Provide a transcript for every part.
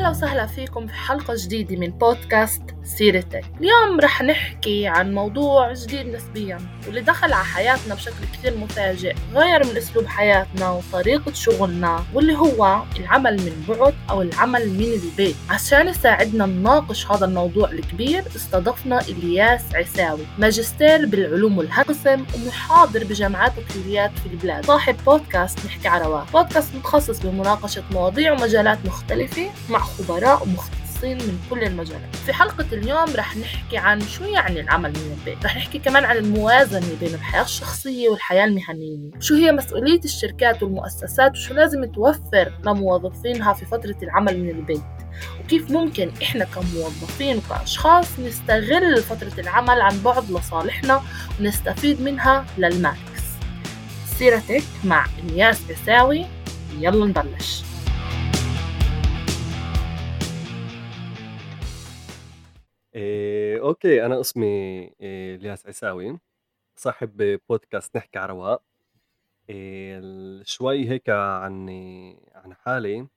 أهلا وسهلا فيكم في حلقة جديدة من بودكاست سيرتك. اليوم رح نحكي عن موضوع جديد نسبيا واللي دخل على حياتنا بشكل كثير مفاجئ غير من أسلوب حياتنا وطريقة شغلنا واللي هو العمل من بعد أو العمل من البيت. عشان يساعدنا نناقش هذا الموضوع الكبير استضفنا إلياس عساوي ماجستير بالعلوم والهندسة ومحاضر بجامعات وكليات في البلاد. صاحب بودكاست نحكي عربات بودكاست متخصص بمناقشة مواضيع ومجالات مختلفة مع خبراء ومختصين من كل المجالات. في حلقة اليوم رح نحكي عن شو يعني العمل من البيت. رح نحكي كمان عن الموازنة بين الحياة الشخصية والحياة المهنية. شو هي مسؤولية الشركات والمؤسسات وشو لازم توفر لموظفينها في فترة العمل من البيت؟ وكيف ممكن إحنا كموظفين وكأشخاص نستغل فترة العمل عن بعد لصالحنا ونستفيد منها للماكس؟ سيرتك مع إلياس عساوي. يلا نبلش. إيه، أوكي أنا اسمي إيه، الياس عساوي صاحب بودكاست نحكي على رواق. إيه، شوي هيك عن عن حالي.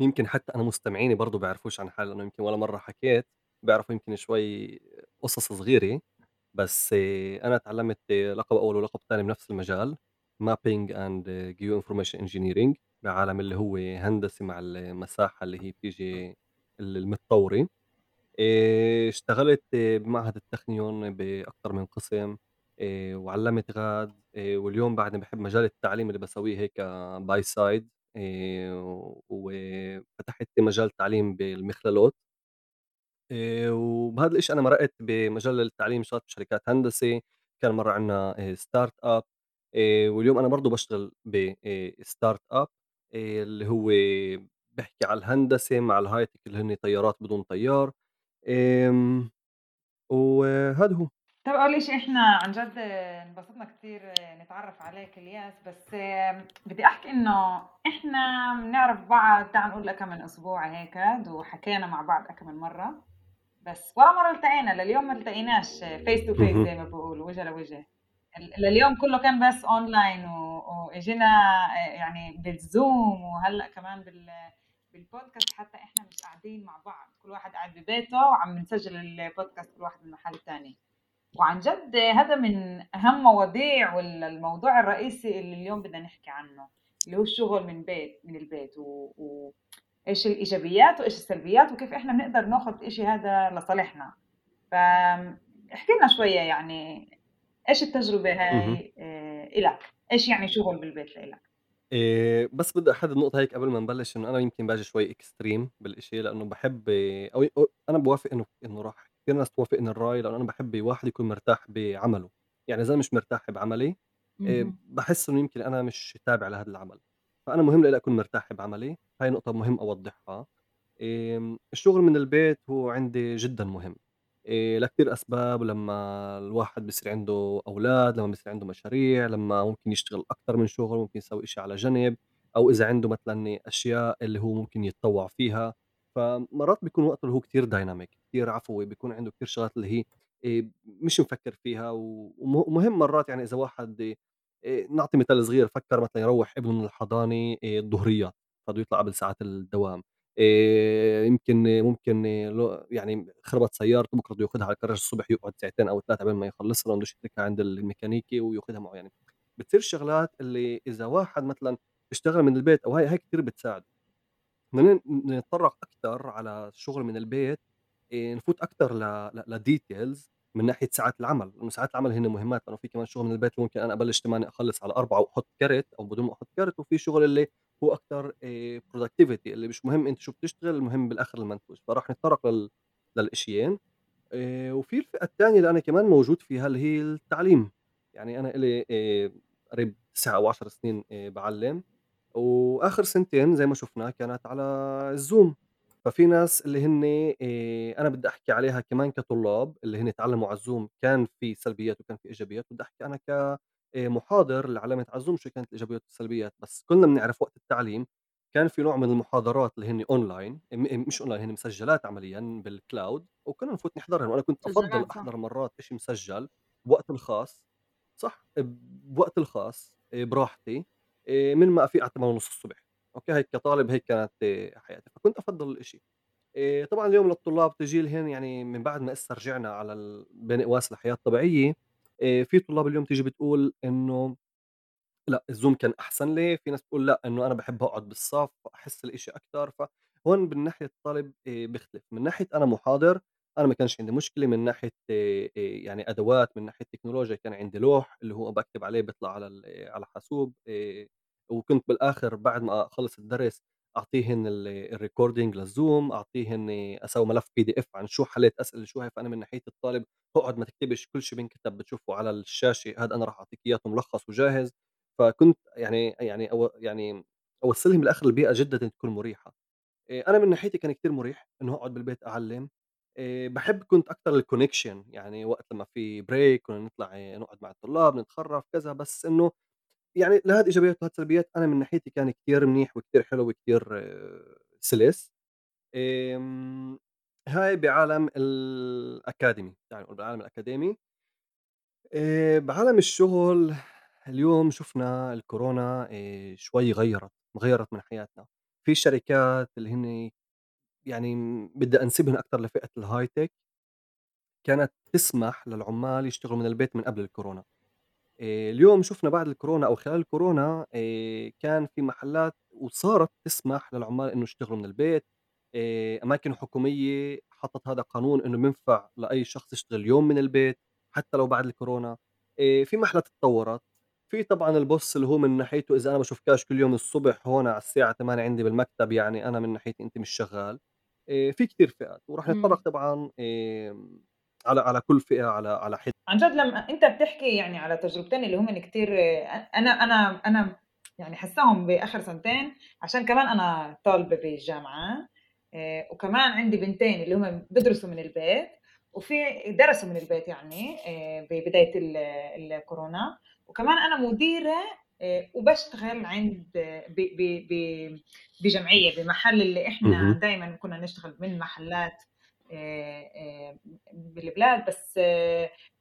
يمكن حتى أنا مستمعيني برضو بيعرفوش عن حالي لأنه يمكن ولا مرة حكيت. بيعرفوا يمكن شوي قصص صغيرة. بس إيه، أنا تعلمت لقب أول ولقب ثاني بنفس المجال mapping and geo-information engineering بعالم اللي هو هندسة مع المساحة اللي هي بتيجي المتطورة. آآ اشتغلت بمعهد التخنيون بأكتر من قسم آآ وعلّمت غاد واليوم بعدني باحب مجال التعليم اللي باسويه هيك side آآ وفتحت مجال تعليم بالمخللات. وبهذا الإشي أنا مرقت بمجال التعليم اشتغلت بشركات هندسة، كان مرّة عندنا up آآ واليوم أنا برضه باشتغل ب آآ start up آآ اللي هو بيحكي على الهندسة مع الhigh tech اللي هن طيارات بدون طيار. آمم وهذا هو. طب أول شيء إحنا عن جد انبسطنا كثير نتعرف عليك إلياس بس بدي أحكي إنه إحنا بنعرف بعض تعال نقول لك من أسبوع هيك وحكينا مع بعض أكم من مرة. بس ولا مرة التقينا لليوم ما التقيناش face to face زي ما بقولوا وجه لوجه. لليوم كله كان بس اونلاين وإجينا يعني بال Zoom وهلأ كمان بال بالبودكاست حتى إحنا مش قاعدين مع بعض. كل واحد قاعد ببيته وعم نسجل البودكاست كل واحد من محل تاني وعن جد هذا من أهم مواضيع والموضوع الرئيسي اللي اليوم بدنا نحكي عنه اللي هو الشغل من بيت من البيت و... و... إيش الإيجابيات وإيش السلبيات وكيف إحنا بنقدر ناخذ الشيء هذا لصالحنا. فاحكي لنا شوية يعني إيش التجربة هاي آه لك إيش يعني شغل بالبيت لك إيه بس بدي أحدد نقطة هيك قبل ما نبلش إنه أنا يمكن باجي شوي إكستريم بالإشي لأنه بحب أو, أو أنا بوافق إنه إنه راح كثير ناس توافقني الرأي لأنه أنا بحب واحد يكون مرتاح بعمله يعني إذا مش مرتاح بعملي إيه بحس إنه يمكن أنا مش تابع لهذا العمل فأنا مهم لي أكون مرتاح بعملي هاي نقطة مهم أوضحها. إيه الشغل من البيت هو عندي جدا مهم. إيه لكتير أسباب لما الواحد بصير عنده أولاد لما بصير عنده مشاريع لما ممكن يشتغل أكتر من شغل ممكن يسوي إشي على جنب أو إذا عنده مثلا أشياء اللي هو ممكن يتطوع فيها. فمرات بيكون وقته اللي هو كتير دايناميك كتير عفوي بيكون عنده كتير شغلات اللي هي إيه مش مفكر فيها. ومهم مرات يعني إذا واحد إيه نعطي مثال صغير فكر مثلا يروح ابنه من الحضانة الظهريات فبده يطلع قبل ساعات الدوام. آآ يمكن ممكن يعني خربت سيارته بكرة بده ياخذها على الكراج الصبح يقعد ساعتين أو ثلاثة قبل ما يخلّصها بدوش يتركها عند الميكانيكي وياخذها معه. يعني بتصير شغلات اللي إذا واحد مثلًا اشتغل من البيت أو هاي هاي كثير بتساعد. بدنا نتطرق أكثر على الشغل من البيت آآ نفوت أكثر ل لديتيلز من ناحية ساعات العمل، لأنه ساعات العمل هن مهمات. لأنه في كمان شغل من البيت ممكن أنا أبلش 08:00 أخلّص على 16:00 وأحط كرت أو بدون ما أحط كرت وفي شغل اللي هو آآ productivity اللي مش مهم أنت شو بتشتغل المهم بالآخر المنتوج، فراح نتطرق لل وفي الفئة الثانية اللي أنا كمان موجود فيها اللي هي التعليم، يعني أنا آآ قريب 9 أو 10 سنين آآ باعلّم، وآخر سنتين زي ما شُفنا كانت على الزوم، ففي ناس اللي هن أنا بدي أحكي عليها كمان كطلاب اللي هن تعلّموا على ال Zoom. كان في سلبيات وكان في إيجابيات، بدي أحكي أنا ك آآ محاضر على ال Zoom شو كانت الإيجابيات والسلبيات، بس كُلّنا بنعرف وقت التعليم كان في نوع من المحاضرات اللي هن أونلاين م مش أونلاين هن مسجّلات عمليًا بال cloud وكُنّا نفوت نحضرها وأنا كنت أفضّل أحضر مرات إشي مسجّل بوقتي الخاص صح، بوقتي الخاص آآ براحتي آآ من ما أفيق على 8:30 الصبح. أوكي هيك كطالب هيك كانت حياتي فكنت أفضّل الإشي. آآ طبعًا اليوم للطلاب تيجي لهن يعني من بعد ما هسه رجعنا على ال بين قواس الحياة الطبيعية في طلاب اليوم تيجي بتقول إنه لأ الزوم كان أحسن ليه، في ناس بتقول لأ إنه أنا باحب أقعد بالصف أحس الإشي أكتر، فهون من ناحية الطالب آآ بيختلف، من ناحية أنا محاضر أنا ما كانش عندي مشكلة، من ناحية آآ يعني أدوات، من ناحية تكنولوجيا كان عندي لوح اللي هو باكتب عليه بيطلع على على حاسوب وكنت بالآخر بعد ما أخلّص الدرس أعطيهن ال الrecording للزوم، أعطيهن أسوي ملف PDF عن شو حليت أسئلة شو هاي، فأنا من ناحية الطالب أقعد ما تكتبش كل شي بينكتب بتشوفه على الشاشة، هاد أنا راح أعطيك إياه ملخص وجاهز. فكنت يعني يعني أو يعني أوصّلهم بالآخر لبيئة جدًا تكون مريحة. آآ أنا من ناحيتي كان كتير مريح إنه أقعد بالبيت أعلّم. آآ باحب كنت أكتر الconnection يعني وقت لمّا في break كنا نطلع آه، نقعد مع الطلاب، نتخرّف كذا، بس إنه يعني لهاد إيجابيات وهاد سلبيات، أنا من ناحيتي كان كتير منيح وكتير حلو وكتير سلس. آمم هاي بعالم الأكاديمي، تعال نقول بالعالم الأكاديمي. آآ بعالم الشغل اليوم شُفنا الكورونا آآ شوي غيّرت، غيّرت من حياتنا، في شركات اللي هن يعني بدي أنسبهن أكتر لفئة الhigh tech كانت تسمح للعمّال يشتغلوا من البيت من قبل الكورونا. آآ اليوم شُفنا بعد الكورونا أو خلال الكورونا آآ كان في محلات وصارت تسمح للعمّال إنه يشتغلوا من البيت، آآ أماكن حكومية حطّت هذا قانون إنه بينفع لأي شخص يشتغل يوم من البيت حتى لو بعد الكورونا، آآ في محلات اتطوّرت، في طبعًا الboss اللي هو من ناحيته إذا أنا ما شُفتكاش كل يوم الصبح هون على الساعة 08:00 عندي بالمكتب يعني أنا من ناحيتي أنت مش شغّال، آآ في كتير فئات وراح إمم. نتطرّق طبعًا آمم على على كل فئة على على حدة. عن جد لمّا أنت بتحكي يعني على تجربتين اللي هُم كتير أنا أنا أنا يعني حاسّاهم بآخر سنتين. عشان كمان أنا طالبة بالجامعة آآ وكمان عندي بنتين اللي هُم بيدرسوا من البيت وفي درسوا من البيت يعني آآ ببداية ال الكورونا. وكمان أنا مديرة آآ وباشتغل عند ب ب ب بجمعية بمحل اللي إحنا اهم، دايمًا كنا نشتغل من محلات بالبلاد بس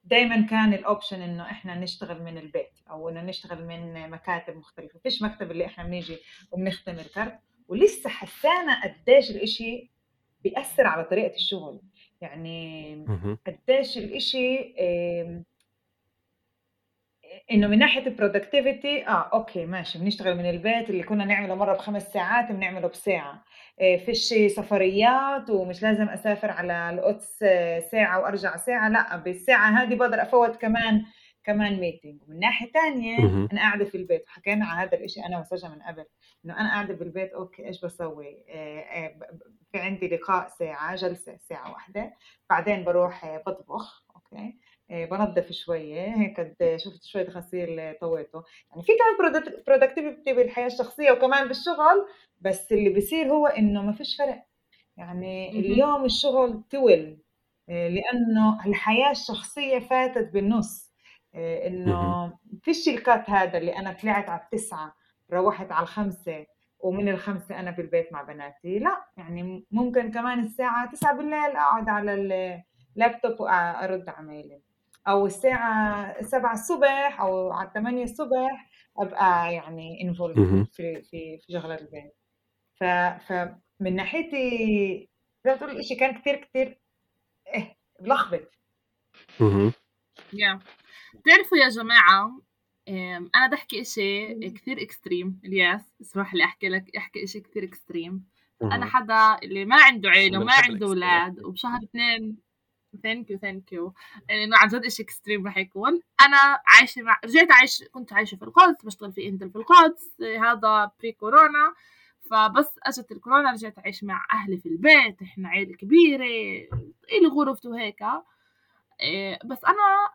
دايمًا كان ال option إنه إحنا نشتغل من البيت أو إنه نشتغل من مكاتب مختلفة، ما فيش مكتب اللي إحنا بنيجي وبنختم ال card، ولسه حسّانا قديش الإشي بيأثّر على طريقة الشغل، يعني قديش الإشي إنه من ناحية ال productivity آه، أوكي ماشي بنشتغل من البيت اللي كنا نعمله مرّة ب5 ساعات بنعمله بساعة، آآ فيش سفريات ومش لازم أسافر على القدس ساعة وأرجع ساعة، لأ بالساعة هذه باقدر أفوّت كمان كمان meeting، ومن ناحية تانية اهم، أنا قاعدة في البيت. وحكينا على هذا الإشي أنا وسجا من قبل، إنه أنا قاعدة بالبيت أوكي إيش باسوي؟ آآ آآ ب ب في عندي لقاء ساعة، جلسة ساعة واحدة، بعدين باروح باطبخ أوكي. آآ بانضّف شوية، هيك شُفت شوية غسيل طويته، يعني في كمان productivity بالحياة الشخصية وكمان بالشغل، بس اللي بيصير هو إنه ما فيش فرق، يعني. اليوم الشغل طوِل آآ لإنه الحياة الشخصية فاتت بالنُص، اهم، إنه فيش الcut هذا اللي أنا طلعت على ال09:00 روّحت على ال17:00 ومن ال17:00 أنا بالبيت مع بناتي، لأ، يعني ممكن كمان الساعة 21:00 أقعد على اللابتوب وأ أرُد عمايلي. أو الساعة 7:00 أو على 8:00 أبقى يعني involved اهم، في في في شغلات البيت. ف فمن ناحيتي زي ما تقولي الإشي كان كتير، كتير إيه ملخبط. ياه! بتعرفوا يا أنا بدي أحكي إشي كتير extreme إلياس، اسمح لي أحكي لك أحكي إشي كتير extreme أنا اهم، حدا اللي ما عنده عيلة أنا وما عنده الextreme ولاد أحكي. وبشهر 2 thank you thank you. إنه عن جد إشي extreme رح يكون، أنا عايشة مع رجعت أعيش كنت عايشة في القدس باشتغل في Intel في القدس هذا pre كورونا، فبس أجت الكورونا رجعت أعيش مع أهلي في البيت، إحنا عيلة كبيرة إلي غرفت وهيك. آآ، بس أنا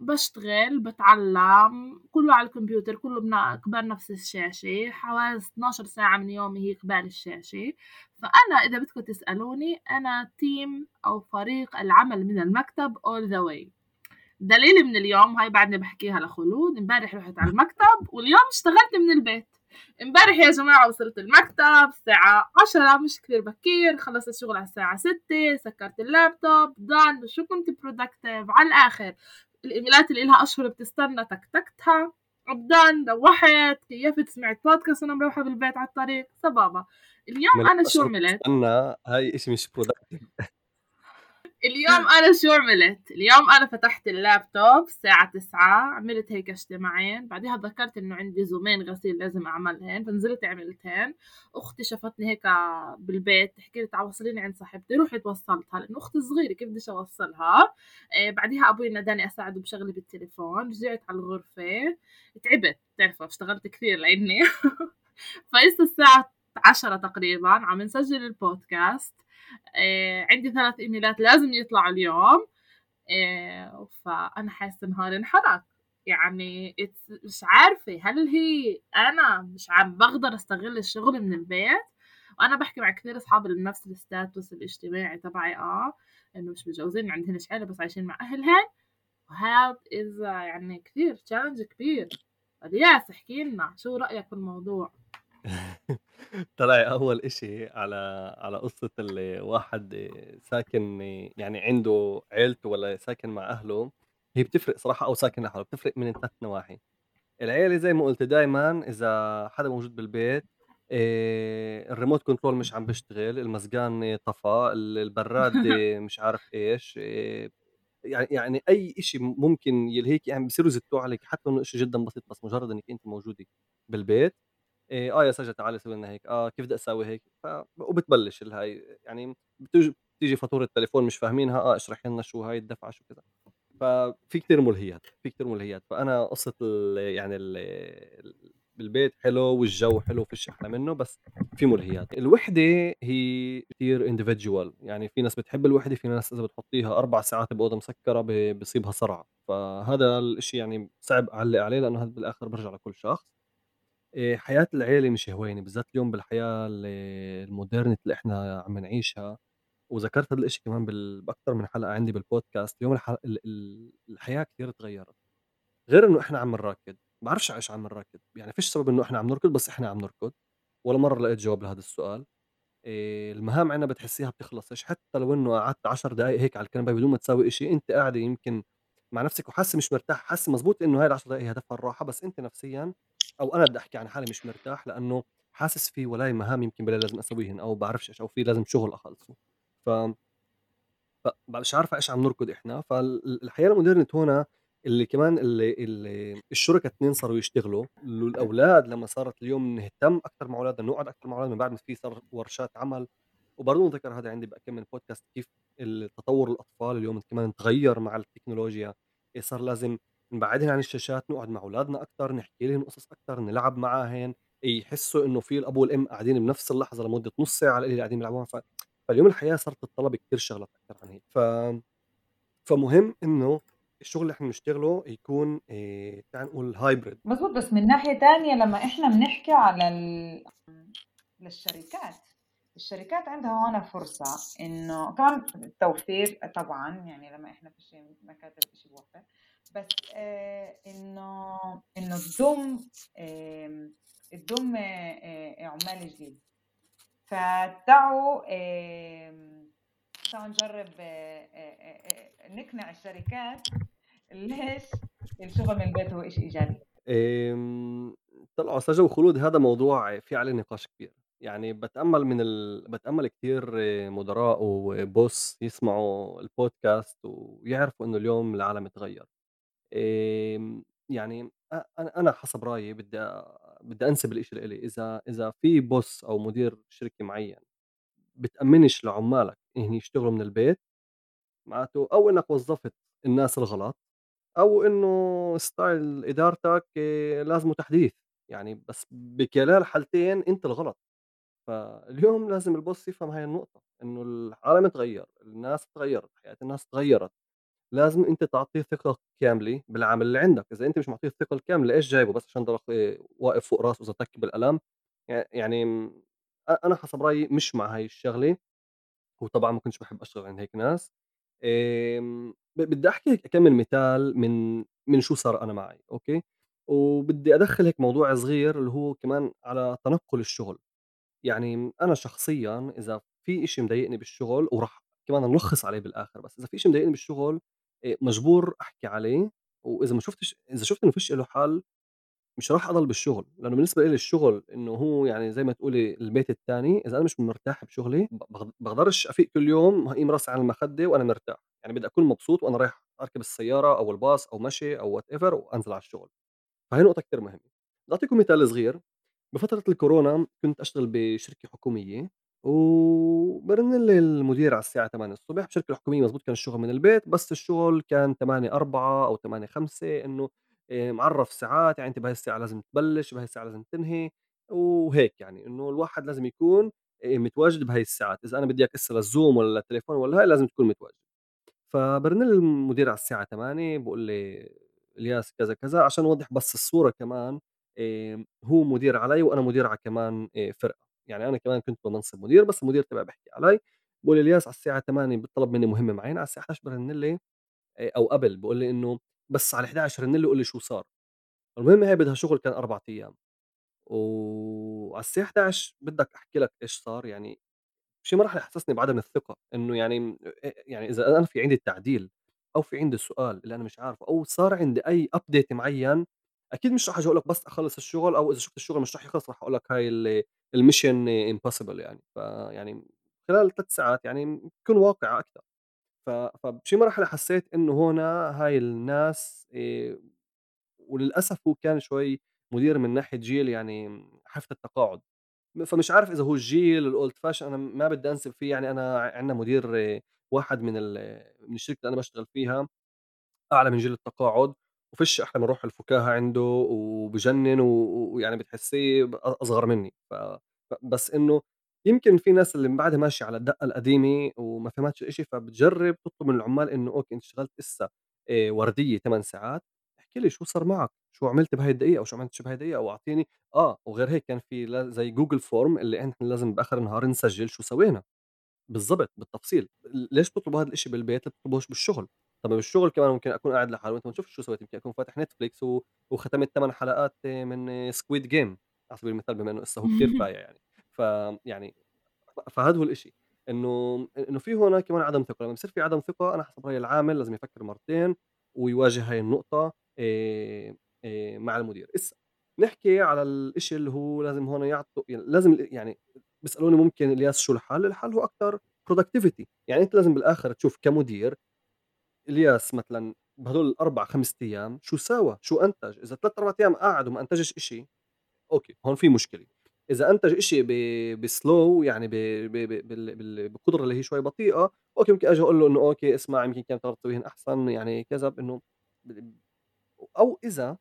باشتغل، باتعلّم، كلّه على الكمبيوتر، كلّه قبال نفس الشاشة، حوالي 12 ساعة من يومي هي قبال الشاشة، فأنا إذا بدكم تسألوني أنا team أو فريق العمل من المكتب all the way. دليلي من اليوم هاي بعدني باحكيها لخلود، امبارح رُحت على المكتب واليوم اشتغلت من البيت. امبارح يا جماعة وصلت المكتب الساعة 10:00 مش كتير بكير، خلصت الشغل على الساعة 6:00 سكرت ال laptop done وشو كنت productive على الآخر. الإيميلات اللي إلها أشهر بتستنى تكتكتها، ابدا روحت كيفت سمعت بودكاست وأنا مروحة بالبيت على الطريق سبابة اليوم أنا شو عملت؟ استنى هاي إشي مش productive اليوم أنا شو عملت؟ اليوم أنا فتحت اللابتوب الساعة تسعة عملت هيك اجتماعين بعدها تذكرت إنه عندي زومين غسيل لازم أعملهن فنزلت عملتهن. أختي شافتني هيك بالبيت تحكي لي تعال وصليني عند صاحبتي. رحت وصلتها لأنه أختي صغيرة كيف بديش أوصلها؟ آه بعدها أبوي ناداني أساعده بشغلي بالتليفون. رجعت على الغرفة تعبت بتعرفوا اشتغلت كثير لإني. فايست الساعة عشرة تقريبا عم نسجل البودكاست. آه عندي ثلاث إيميلات لازم يطلعوا اليوم. آه فأنا حاسة نهاري انحرق يعني مش عارفة هل هي أنا مش عم بقدر أستغل الشغل من البيت؟ وأنا بحكي مع كثير أصحاب بنفس ال status الاجتماعي تبعي آه إنه مش متجوزين عندهنش عيله بس عايشين مع أهلهن. وهذا is يعني كثير challenge كبير. الياس احكي لنا شو رأيك بالموضوع؟ طلع أول إشي على على قصة الواحد ساكن يعني عنده عيلته ولا ساكن مع أهله هي بتفرق صراحة أو ساكن لحاله بتفرق من ثلاث نواحي. العيلة زي ما قلت دائما إذا حدا موجود بالبيت آه، الريموت كنترول مش عم بيشتغل المزقان طفى البراد مش عارف إيش آه، يعني يعني أي شيء ممكن يلهيك يعني بصيروا يزتوا عليك حتى إنه شيء جدا بسيط بس مجرد إنك أنت موجودة بالبيت. إيه آه يا سجا تعالي سوي لنا هيك آه كيف بدي أسوي هيك؟ ف... وبتبلش الهاي يعني بتيجي بتيجي فاتورة تليفون مش فاهمينها آه اشرح لنا شو هاي الدفعة شو كذا. ففي كتير ملهيات في كتير ملهيات. فأنا قصة يعني ال بالبيت حلو والجو حلو فيش أحلى منه بس في ملهيات. الوحدة هي كثير individual يعني في ناس بتحب الوحدة في ناس إذا بتحطيها أربع ساعات بأوضة مسكرة بصيبها صرع فهذا الشيء يعني صعب أعلق عليه لأنه هذا بالآخر برجع لكل شخص. إيه، حياة العيلة مش هوينة بالذات اليوم بالحياة المودرنة اللي إحنا عم نعيشها. وذكرت هذا الإشي كمان بال... باكثر من حلقة عندي بالبودكاست. اليوم الح... ال... ال... الحياة كثير تغيرت. غير إنه إحنا عم نراكض بعرفش إيش عم نراكض يعني فيش سبب إنه إحنا عم نركض بس إحنا عم نركض. ولا مرة لقيت جواب لهذا السؤال. إيه المهام عندنا بتحسيها بتخلصش حتى لو إنه قعدت 10 دقائق هيك على الكنبة بدون ما تساوي إشي أنت قاعدة يمكن مع نفسك وحاسه مش مرتاح حاسه مزبوط إنه هاي ال 10 دقائق هدفها الراحة بس أنت نفسيا أو أنا بدي أحكي عن حالي مش مرتاح لأنه حاسس في ولاي مهام يمكن بلا لازم أسويهن أو بعرفش إيش أو في لازم شغل أخلصه. ف فمش عارفة إيش عم نركض إحنا. فالحياه المودرنة هون اللي كمان اللي, اللي الشركاء اثنين صاروا يشتغلوا الأولاد لما صارت اليوم نهتم أكثر مع أولادنا نقعد أكثر مع أولادنا من بعد ما في صار ورشات عمل. وبرضه ذكر هذا عندي بكم من بودكاست كيف التطور الأطفال اليوم كمان تغير مع التكنولوجيا. صار لازم نبعدهم عن الشاشات نقعد مع أولادنا أكثر نحكي لهم قصص أكثر نلعب معاهن يحسوا إنه في الأب والأم قاعدين بنفس اللحظة لمدة نص ساعة اللي قاعدين بيلعبوها. فاليوم الحياة صارت تتطلب كثير شغلات أكثر عن هيك. ف فمهم إنه الشغل اللي إحنا بنشتغله يكون إيه تعال نقول هايبرد مزبوط. بس من ناحية ثانية لما إحنا بنحكي على ال... للشركات الشركات عندها هون فرصة إنه كمان التوفير طبعا يعني لما إحنا في شيء مكاتب شيء بوفر. بس آه إنه إنه تضم آه تضم آه عمال جديد فتعوا تعوا نجرب نقنع الشركات ليش الشغل من البيت هو شيء إيجابي. طلعوا سجا وخلود هذا موضوع في عليه نقاش كبير. يعني بتأمل من ال... بتأمل كثير مدراء وبوس يسمعوا البودكاست ويعرفوا إنه اليوم العالم تغير يعني أنا أنا حسب رأيي بدي بدي أنسب الشيء لإلي. إذا إذا في boss أو مدير شركة معين بتأمنش لعمالك إن يشتغلوا من البيت معناته أو إنك وظفت الناس الغلط أو إنه style إدارتك لازمه تحديث. يعني بس بكلا الحالتين أنت الغلط. فاليوم لازم ال boss يفهم هاي النقطة إنه العالم تغير، الناس تغيرت، حياة الناس تغيرت، لازم أنت تعطيه ثقة كاملة بالعمل اللي عندك، إذا أنت مش معطيه الثقة الكاملة إيش جايبه؟ بس عشان ضلك واقف فوق راسه إذا تك بالقلم. يعني أنا حسب رأيي مش مع هاي الشغلة. وطبعا ما كنتش بحب أشتغل عند هيك ناس. بدي أحكي هيك أكمل مثال من من شو صار أنا معي أوكي؟ وبدي أدخل هيك موضوع صغير اللي هو كمان على تنقل الشغل. يعني أنا شخصيًا إذا في إشي مضايقني بالشغل وراح كمان نلخّص عليه بالآخر، بس إذا في إشي مضايقني بالشغل مجبور أحكي عليه، وإذا ما شُفتش إذا شُفت إنه فيش له حل مش راح أضل بالشغل، لإنه بالنسبة إلي الشغل إنه هو يعني زي ما تقولي البيت التاني، إذا أنا مش مرتاح بشغلي ب باق باقدرش أفيق كل يوم هاقيم راسي على المخدة وأنا مرتاح، يعني بدي أكون مبسوط وأنا رايح أركب السيارة أو الباص أو مشي أو whatever وأنزل على الشغل، فهي نقطة كتير مهمة. بدي أعطيكم مثال صغير، بفترة الكورونا كنت أشتغل بشركة حكومية. وبرن لي المدير على الساعة 08:00 الصبح بشركة الحكومية مضبوط كان الشغل من البيت بس الشغل كان 08:04 أو 08:05 إنه آآ معرّف ساعات يعني أنت بهاي الساعة لازم تبلش، بهاي الساعة لازم تنهي وهيك يعني إنه الواحد لازم يكون آآ متواجد بهاي الساعات، إذا أنا بدي إياك هسه للزوم والّا للتليفون والّا هاي لازم تكون متواجد. فبرن لي المدير على الساعة 08:00 بيقول لي: "إلياس كذا، كذا." عشان أوضّح بس الصورة كمان آآ هو مدير علي وأنا مدير على كمان فرقة، يعني أنا كمان كنت بمنصب مدير بس المدير تبعي بيحكي علي، بيقول لي: "إلياس على الساعة 08:00 بيطلب مني مهمة معينة." على الساعة 11:00 بيرن لي آآ أو قبل بيقول لي إنه: "بس على ال11:00 رن لي وقُل لي شو صار." المهمة هاي بدها شغل كان 4 أيام، وعلى الساعة 11:00 بدك أحكي لك إيش صار، يعني بشي مرحلة حسسني بعدم الثقة، إنه يعني آآ يعني إذا أنا في عندي التعديل أو في عندي السؤال اللي أنا مش عارفه أو صار عندي أي update معيّن، أكيد مش راح آجي أقول لك بس أخلّص الشغل أو إذا شُفت الشغل مش راح يخلص راح أقول لك هاي ال الmission impossible يعني، فيعني خلال 3 ساعات يعني كون واقعي أكتر. ف فبشي مرحلة حسيت إنه هون هاي الناس آآ وللأسف هو كان شوي مدير من ناحية جيل يعني حافة التقاعد. فمش عارف إذا هو الجيل الold fashion أنا ما بدي أنسب فيه يعني أنا عندنا مدير واحد من من الشركة اللي أنا باشتغل فيها أعلى من جيل التقاعد، وفيش أحلى من روح الفكاهة عنده وبجنن ويعني بتحسّيه أصغر منّي، ف بس إنه يمكن في ناس اللي بعدها ماشية على الدقة القديمة وما فهمتش الإشي، فبتجرّب تطلب من العمّال إنه أوكي أنت اشتغلت إسا آآ وردية 8 ساعات، احكِ لي شو صار معك، شو عملت بهاي الدقيقة؟ أو شو عملتش بهاي الدقيقة؟ أو أعطيني آه، وغير هيك كان في زي Google form اللي إحنا لازم بآخر النهار نسجّل شو سوينا. بالضبط، بالتفصيل، ليش بتطلبوا هذا الإشي بالبيت، ليه بتطلبوهوش بالشغل؟ طَب بالشغل كمان ممكن أكون قاعد لحالي وأنت ما تشوفش شو سويت، يمكن أكون فاتح Netflix و وختمت 8 حلقات من Squid Game على سبيل المثال بما إنه هسه هو كتير بايع يعني، فيعني فهذا هو الإشي، إنه إنه في هون كمان عدم ثقة، لمّا بصير في عدم ثقة أنا حسب رأيي العامل لازم يفكر مرتين ويواجه هاي النقطة آآ آآ مع المدير. اسا نحكي على الإشي اللي هو لازم هون يعطوا ي لازم يعني بيسألوني ممكن إلياس شو الحل؟ الحل هو أكتر productivity يعني أنت لازم بالآخر تشوف كمدير إلياس مثلًا بهدول ال4، 5 أيام شو ساوى، شو أنتج، إذا 3، 4 أيام قعد وما أنتجش إشي أوكي، هون في مشكلة، إذا أنتج إشي ب ب slow يعني ب ب ب بال بال بالقدرة اللي هي شوي بطيئة، أوكي ممكن آجي أقول له إنه أوكي اسمع يمكن كانت تقدر تسويهن أحسن يعني كذا بإنه ب أو إذا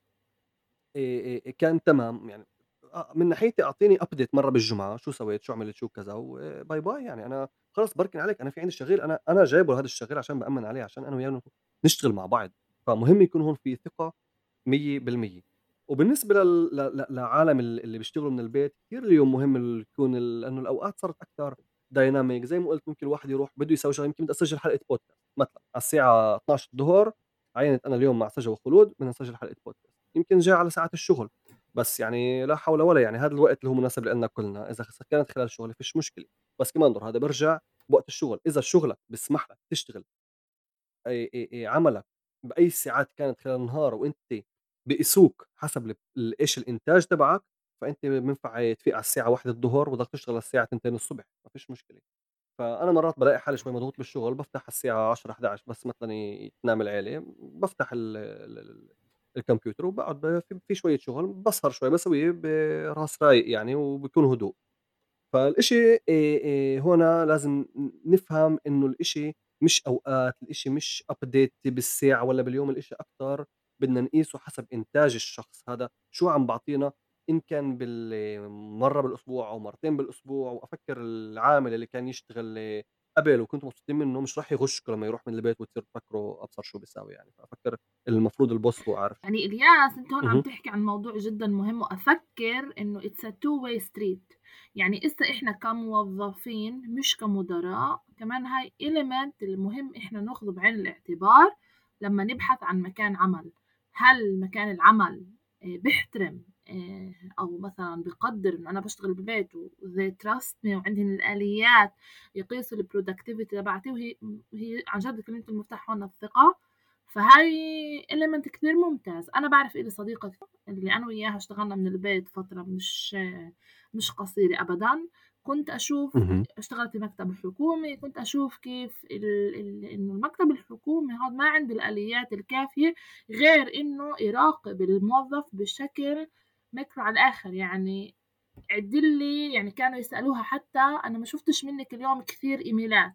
آآ آآ كان تمام، يعني آه، من ناحيتي أعطيني update مرّة بالجمعة، شو سويت، شو عملت، شو كذا، وباي باي يعني. أنا خلص باركن عليك، أنا في عندي شغيل أنا أنا جايبه هذا الشغيل عشان بأمّن عليه، عشان أنا وياه نشتغل مع بعض، فمهم يكون هون في ثقة 100% وبالنسبة لل ل ل لعالم ال اللي بيشتغلوا من البيت كتير اليوم مهم يكون ال لإنه الأوقات صارت أكتر dynamic. زي ما قُلت ممكن الواحد يروح بده يسوي شغلة يمكن بدي أسجّل حلقة podcast. مثلًا على الساعة 12:00 عينت أنا اليوم مع سجا وخلود بدنا نسجّل حلقة podcast. يمكن جاي على ساعات الشغل. بس يعني لا حول ولا يعني هذا الوقت اللي هو مناسب لنا كلنا إذا خ كانت خلال شغلي فيش مشكلة، بس كمان دور هذا بيرجع بوقت الشغل، إذا شغلك بيسمح لك تشتغل آآ آآ آآ عملك بأي ساعات كانت خلال النهار وأنت بيقيسوك حسب ال ال إيش الإنتاج تبعك، فأنت بينفع تفيق على الساعة 13:00 وتضلك تشتغل للساعة 2:00 ما فيش مشكلة. فأنا مرات بالاقي حالي شوي مضغوط بالشغل بافتح على الساعة 10، 11 بس مثلًا تنام العيلة، بافتح ال ال ال الكمبيوتر وباقعد ب في شوية شغل باسهر شوي باسويه براس رايق يعني وبيكون هدوء. فالإشي هنا لازم نفهم إنه الإشي مش أوقات، الإشي مش update بالساعة والّا باليوم، الإشي أكتر بدنا نقيسه حسب إنتاج الشخص هذا شو عم بيعطينا، إن كان بال مرّة بالأسبوع أو مرتين بالأسبوع، وأفكّر العامل اللي كان يشتغل قبل وكنتم مبسوطين منه مش راح يغشكم لمّا يروح من البيت وتصير تفكروا أبصر شو بيساوي يعني، فأفكّر المفروض الboss هو عارف. يعني إلياس أنت هون عم تحكي عن موضوع جدًا مهم إنه it's a two way street. يعني إسا إحنا كموظفين مش كمدراء كمان هاي element المهم إحنا ناخده بعين الاعتبار لمّا نبحث عن مكان عمل، هل مكان العمل آآ بيحترم آآ أو مثلًا بيقدّر إنه أنا باشتغل بالبيت و they trust me وعندهن الآليات يقيسوا الproductivity تبعتي وهي هي عن جد كلمة المفتاح هون الثقة. فهاي element كتير ممتاز أنا بعرف إلي صديقة اللي أنا وياها اشتغلنا من البيت فترة مش مش قصيرة أبدا كنت أشوف. اشتغلت في مكتب حكومي كنت أشوف كيف. إنه المكتب الحكومي هذا ما عنده الآليات الكافية غير إنه يراقب الموظف بشكل ميكرو على الآخر يعني عدلي يعني كانوا يسألوها حتى أنا ما شفتش منك اليوم كثير إيميلات.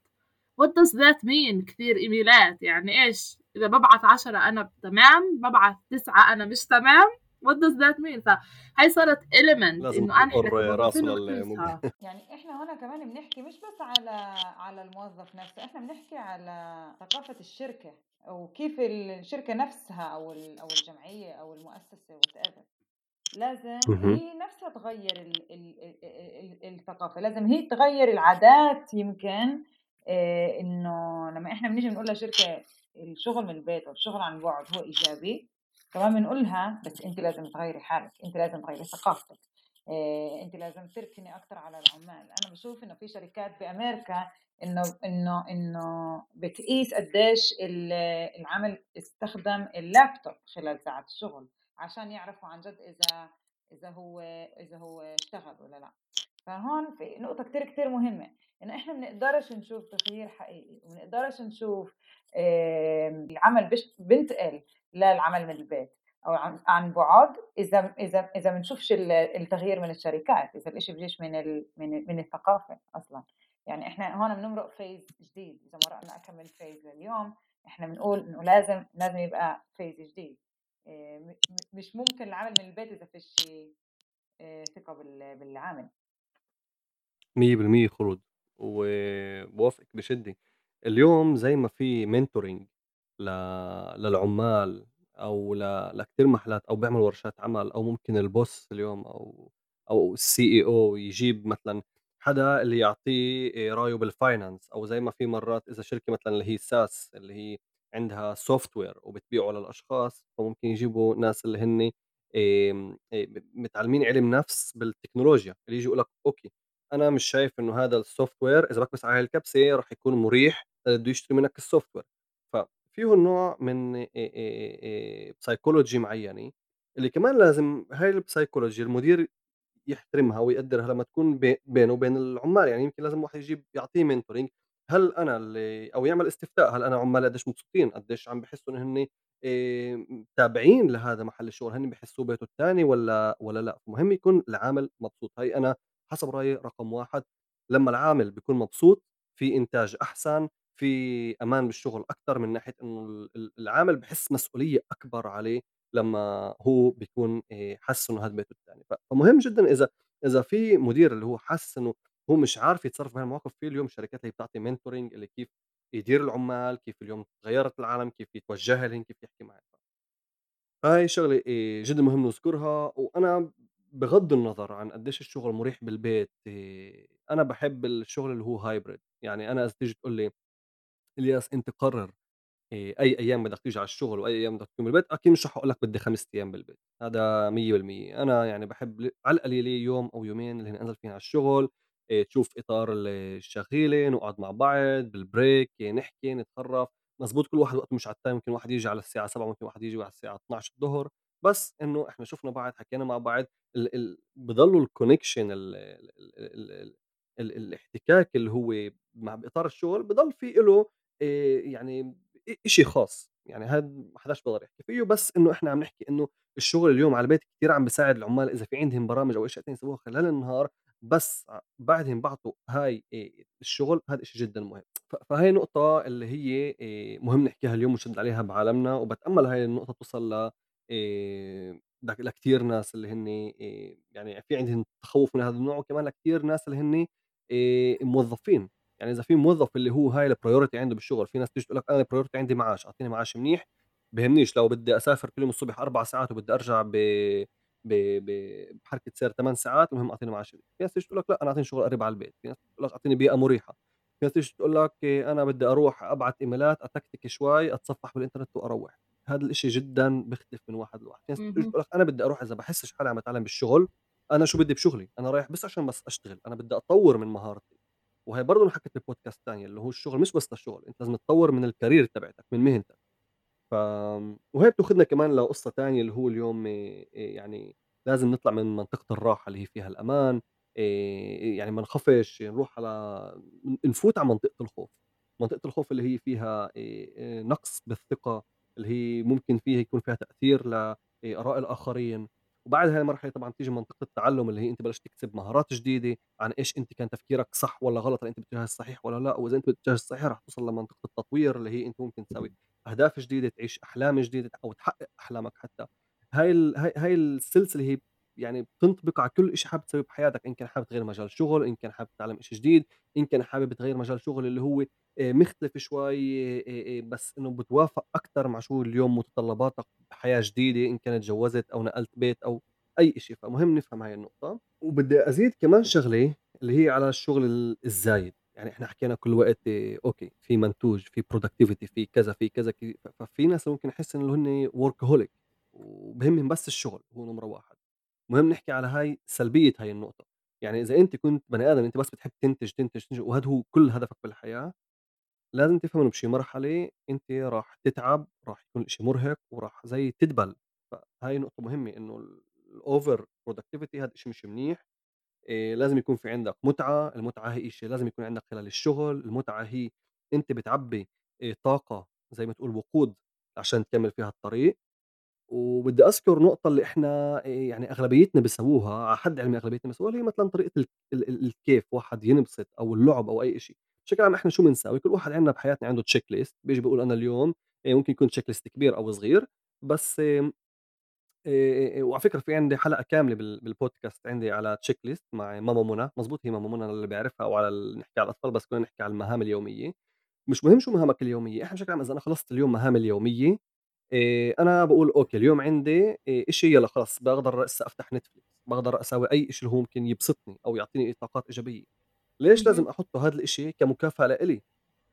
What does that mean كثير إيميلات؟ يعني إيش؟ إذا ببعث عشرة أنا تمام ببعث تسعة أنا مش تمام what does that mean فهي صارت element لازم إنه أنا تنقر إحنا راسه كموظفين للممكن نقيسها يعني إحنا هنا كمان بنحكي مش بس على على الموظف نفسه إحنا بنحكي على ثقافة الشركة وكيف الشركة نفسها أو ال- أو الجمعية أو المؤسسة whatever. لازم. هي نفسها تغير ال ال ال ال الثقافة لازم هي تغير العادات يمكن إيه إنه لما إحنا بنيجي بنقول لشركة الشغل من البيت أو الشغل عن بعد هو إيجابي كمان بنقولها بس أنت لازم تغيري حالك أنت لازم تغيري ثقافتك إيه أنت لازم تركني أكثر على العمال أنا بشوف إنه في شركات بأمريكا إنه إنه إنه بتقيس قديش ال- العمل استخدم اللابتوب خلال ساعات الشغل عشان يعرفوا عن جد إذا إذا هو إذا هو اشتغل ولا لأ. فهون في نقطة كتير كتير مهمة إنه إحنا بنقدرش نشوف تغيير حقيقي وبنقدرش نشوف العمل بنتقل للعمل من البيت أو عن بعد إذا إذا إذا بنشوفش ال- التغيير من الشركات إذا الإشي بيجيش من ال من من الثقافة أصلا. يعني إحنا هون بنمرق فيز جديد إذا مرقنا أكمل فيز لليوم إحنا بنقول إنه لازم لازم يبقى فيز جديد. مش ممكن العمل من البيت إذا فيش ثقة بال- بالعامل 100% خلود وبوافقك بشدة اليوم زي ما في منتورينج. للعمال أو ل... لكتير محلات أو بيعمل ورشات عمل أو ممكن البوس اليوم أو أو ال CEO يجيب مثلا حدا اللي يعطيه رأيه بال finance أو زي ما في مرات إذا شركة مثلا اللي هي SaaS اللي هي عندها software وبتبيعه للأشخاص فممكن يجيبوا ناس اللي هن إيه، متعلمين علم نفس بالتكنولوجيا اللي يجي يقول لك أوكي أنا مش شايف إنه هذا ال software إذا بكبس على الكبسه راح يكون مريح بده يشتري منك ال software ففيه نوع من psychology معينة اللي كمان لازم هاي ال psychology المدير يحترمها ويقدرها لما تكون بي- بينه وبين العمال يعني يمكن لازم واحد يجيب يعطيه mentoring هل أنا اللي أو يعمل استفتاء هل أنا عمالي قديش مبسوطين قديش عم بحسوا ان هن إيه، تابعين لهذا محل الشغل هن بحسوه بيته الثاني ولا ولا لأ؟ مهم يكون العامل مبسوط. هاي أنا حسب رأيي رقم واحد. لما العامل بيكون مبسوط في إنتاج أحسن في أمان بالشغل أكثر من ناحية إنه ال- ال- العامل بحس مسؤولية أكبر عليه لما هو بيكون حس إنه هذا بيته الثاني فمهم جدا إذا إذا في مدير اللي هو حاسس إنه هو مش عارف يتصرف بهالمواقف في اليوم شركات اللي بتعطي منتورنج اللي كيف يدير العمال كيف اليوم تغيرت العالم كيف يتوجه لهم كيف يحكي معهم هاي شغلة إيه، جدا مهم نذكرها. وأنا بغض النظر عن قديش الشغل مريح بالبيت إيه، أنا بحب الشغل اللي هو هايبرد يعني أنا إذا تيجي تقول لي إلياس أنت قرر آآ أي أيام بدك تيجي على الشغل وأي أيام بدك تكون بالبيت، أكيد مش رح أقول لك بدي 5 أيام بالبيت، هذا 100% أنا يعني باحب ل على القليلة يوم أو يومين اللي هن أنزل فيهم على الشغل، تشوف إطار ال الشغيلة، نقعد مع بعض بال break، نحكي، نتطرف، مضبوط كل واحد وقته مش على ال time ممكن واحد ييجي على الساعة 19:00 ممكن واحد ييجي على الساعة 12:00 بس إنه إحنا شُفنا بعض، حكينا مع بعض، ال ال بضلوا ال connection ال ال ال ال ال الاحتكاك اللي هو مع بإطار الشغل بضل في إله آآ يعني إشي خاص، يعني هاد ما حداش بيقدر يحكي فيه، بس إنه إحنا عم نحكي إنه الشغل اليوم على البيت كتير عم بيساعد العمال إذا في عندهم برامج أو أشياء تانية يسووها خلال النهار، بس ع بعدهم بعطوا هاي آآ الشغل، هذا إشي جدًا مهم. فهي نقطة اللي هي آآ مهم نحكيها اليوم ونشد عليها بعالمنا، وباتأمل هاي النقطة توصل ل لكتير ناس اللي هن يعني في عندهم تخوّف من هذا النوع، وكمان لكتير ناس اللي هن موظفين. يعني إذا في موظف اللي هو هاي الpriority عنده بالشغل، في ناس تيجي تقول لك أنا الpriority عندي معاش، أعطيني معاش منيح، بيهمنيش لو بدي أسافر كل يوم الصبح 4 ساعات وبدي أرجع ب ب ب بحركة سير 8 ساعات، المهم أعطيني معاش منيح. في ناس تيجي تقول لك لأ أنا أعطيني شغل قريب على البيت، في ناس تقول لك أعطيني بيئة مريحة، في ناس تيجي تقول لك أنا بدي أروح أبعت إيميلات، أتكتك شوي، أتصفح بالإنترنت وأروّح. هذا الإشي جدًا بيختلف من واحد لواحد، في ناس. تقول لك أنا بدي أروح إذا باحسش حالي عم أتعلم بالشغل، أنا شو بدي بشغلي، أنا رايح بس عشان بس أشتغل، أنا بدي أطوّر من مهارتي. وهي برضه انحكت ببودكاست تانية اللي هو الشغل مش بس للشغل أنت لازم تطور من الكارير تبعتك من مهنتك ف وهي بتاخدنا كمان لقصة تانية اللي هو اليوم يعني لازم نطلع من منطقة الراحة اللي هي فيها الأمان، آآ يعني ما نخافش، نروح على نفوت على منطقة الخوف، منطقة الخوف اللي هي فيها نقص بالثقة، اللي هي ممكن فيها يكون فيها تأثير لآراء الآخرين، وبعد هاي المرحلة طبعًا بتيجي منطقة التعلُّم اللي هي أنت بلشت تكسب مهارات جديدة عن إيش أنت كان تفكيرك صح والّا غلط، هل أنت بالاتجاه الصحيح والّا لأ، وإذا أنت بالاتجاه الصحيح رح توصل لمنطقة التطوير اللي هي أنت ممكن تساوي أهداف جديدة، تعيش أحلام جديدة أو تحقق أحلامك حتى. هاي ال هاي هاي السلسلة هي يعني بتنطبق على كل إشي حابب تسويه بحياتك، إن كان حابب تغيّر مجال شغل، إن كان حابب تتعلم إشي جديد، إن كان حابب تغيّر مجال شغل اللي هو آآ مختلف شوي آآ آآ بس إنه بتوافق أكتر مع شو اليوم متطلباتك بحياة جديدة، إن كانت اتجوّزت أو نقلت بيت أو أي إشي، فمهم نفهم هاي النقطة. وبدي أزيد كمان شغلة اللي هي على الشغل ال الزايد. يعني إحنا حكينا كل وقت أوكي في منتوج، في productivity في كذا، في كذا، ففي ناس ممكن يحس إنه هن workaholic وبهمهم بس الشغل هو نمرة 1 مهم نحكي على هاي سلبية هاي النقطة، يعني إذا أنت كنت بني آدم أنت بس بتحب تنتج، تنتج، تنتج وهذا هو كل هدفك بالحياة، لازم تفهم إنه بشي مرحلة أنت راح تتعب، راح يكون الإشي مرهق وراح زي تدبل، فهاي نقطة مهمة إنه الover productivity هذا إشي مش منيح. آآ لازم يكون في عندك متعة، المتعة هي شيء لازم يكون عندك خلال الشغل، المتعة هي أنت بتعبّي آآ طاقة زي ما تقول وقود عشان تكمّل فيها الطريق، وبدّي أذكر نقطة اللي إحنا آآ يعني أغلبيتنا بيسووها، على حد علمي أغلبيتنا بيسووها، اللي هي مثلًا طريقة ال ال ال الكيف، واحد ينبسط أو اللعب أو أي إشي، بشكل عام إحنا شو بنساوي، كل واحد عندنا بحياتنا عنده check list بييجي بيقول أنا اليوم ممكن يكون check list كبير أو صغير، بس آآ وعلى فكرة في عندي حلقة كاملة بال بالبودكاست عندي على check list مع ماما منى، مضبوط هي ماما منى للي بيعرفها أو على ال نحكي على الأطفال بس كنا نحكي على المهام اليومية، مش مهم شو مهامك اليومية، إحنا بشكل عام إذا أنا خلصت اليوم مهامي اليومية آآ أنا باقول أوكي اليوم عندي آآ إشي يلّا خلص باقدر هسه أفتح Netflix، باقدر أساوي أي إشي اللي هو ممكن يبسطني أو يعطيني طاقات إيجابية، ليش اهم. لازم أحطّه هذا الإشي كمكافأة لإلي؟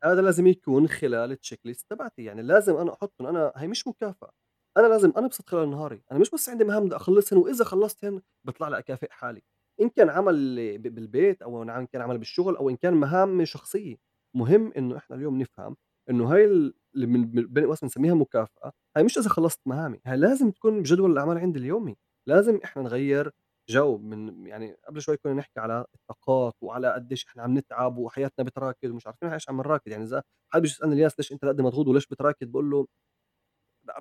هذا لازم يكون خلال الcheck list تبعتي، يعني لازم أنا أحطّن أنا هي مش مكافأة، أنا لازم أنبسط خلال نهاري، أنا مش بس عندي مهام بدي أخلّصهن وإذا خلّصتهن باطلع لي أكافئ حالي، إن كان عمل بالبيت أو إن كان عمل بالشغل أو إن كان مهام شخصية، مهم إنه إحنا اليوم نفهم إنه هاي ال اللي من بنسميها مكافأة، هاي مش إذا خلّصت مهامي، هاي لازم تكون بجدول الأعمال عندي اليومي، لازم إحنا نغيّر جو من يعني قبل شوي كنا نحكي على الطاقات وعلى قديش إحنا عم نتعب وحياتنا بتراكد ومش عارفين إيش عم نراكد، يعني إذا حد بييجي يسألني الياس ليش أنت هالقد مضغوط وليش بتراكد؟ باقول له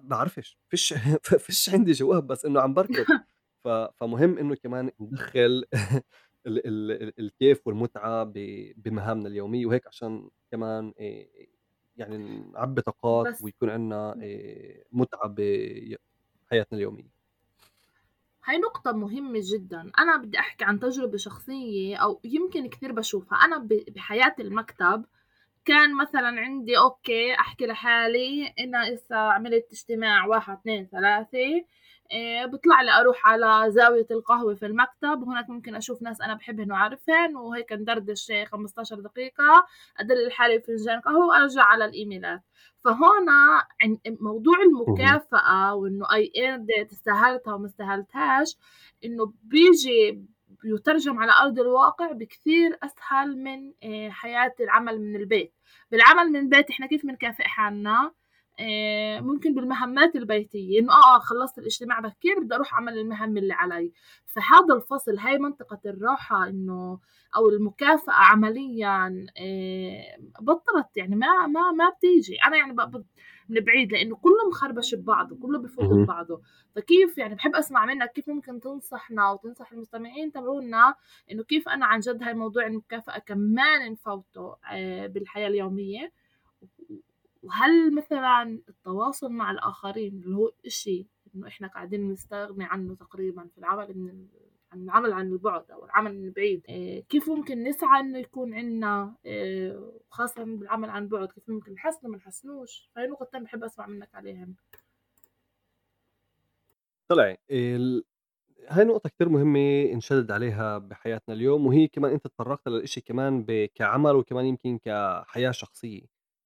بعرفش فيش فيش عندي جواب بس إنه عم باركض، ف فمهم إنه كمان ندخّل ال ال ال الكيف والمتعة ب بمهامنا اليومية وهيك عشان كمان آآ يعني نعبّي طاقات ويكون عندنا آآ متعة ب حياتنا اليومية. هاي نقطة مهمة جدًا، أنا بدي أحكي عن تجربة شخصية أو يمكن كتير باشوفها، أنا ب بحياة المكتب كان مثلًا عندي أوكي أحكي لحالي أنا هسه عملت اجتماع 1، 2، 3 آآ باطلع لي أروح على زاوية القهوة في المكتب، وهناك ممكن أشوف ناس أنا باحبهن وأعرفهن وهيك ندردش 15 دقيقة، أدلّي لحالي بفنجان قهوة وأرجع على الإيميلات، فهون عن موضوع المكافأة I earned it استاهلتها وما استاهلتهاش، إنه بييجي بيُترجم على أرض الواقع بكثير أسهل من آآ حياة العمل من البيت. بالعمل من البيت إحنا كيف بنكافئ حالنا؟ آه، ممكن بالمهمات البيتية. إنه آه خلصت الاجتماع بكير بدي أروح أعمل المهام اللي علي. فهذا الفصل هاي منطقة الراحة إنه أو المكافأة عمليا آه، بطلت يعني ما ما ما بتيجي. أنا يعني من بعيد لأنه كله مخربش ببعضه كله بفوت. ببعضه فكيف يعني بحب أسمع منك كيف ممكن تنصحنا وتنصح المستمعين تبعونا إنه كيف أنا عن جد هاي موضوع المكافأة كمان نفوته آه، بالحياة اليومية وهل مثلا التواصل مع الآخرين اللي هو إشي إنه إحنا قاعدين نستغني عنه تقريبا في العمل من. عن العمل عن البعد أو العمل من بعيد. إيه كيف ممكن نسعى إنه يكون عنا إيه خاصة بالعمل عن بعد؟ كيف ممكن نحسنه ما نحسنوش؟ فهي نقطتين بحب أسمع منك عليهم طلع ال هاي نقطة كتير مهمة نشدد عليها بحياتنا اليوم، وهي كمان أنت تطرقت للإشي كمان ب كعمل وكمان يمكن كحياة شخصية،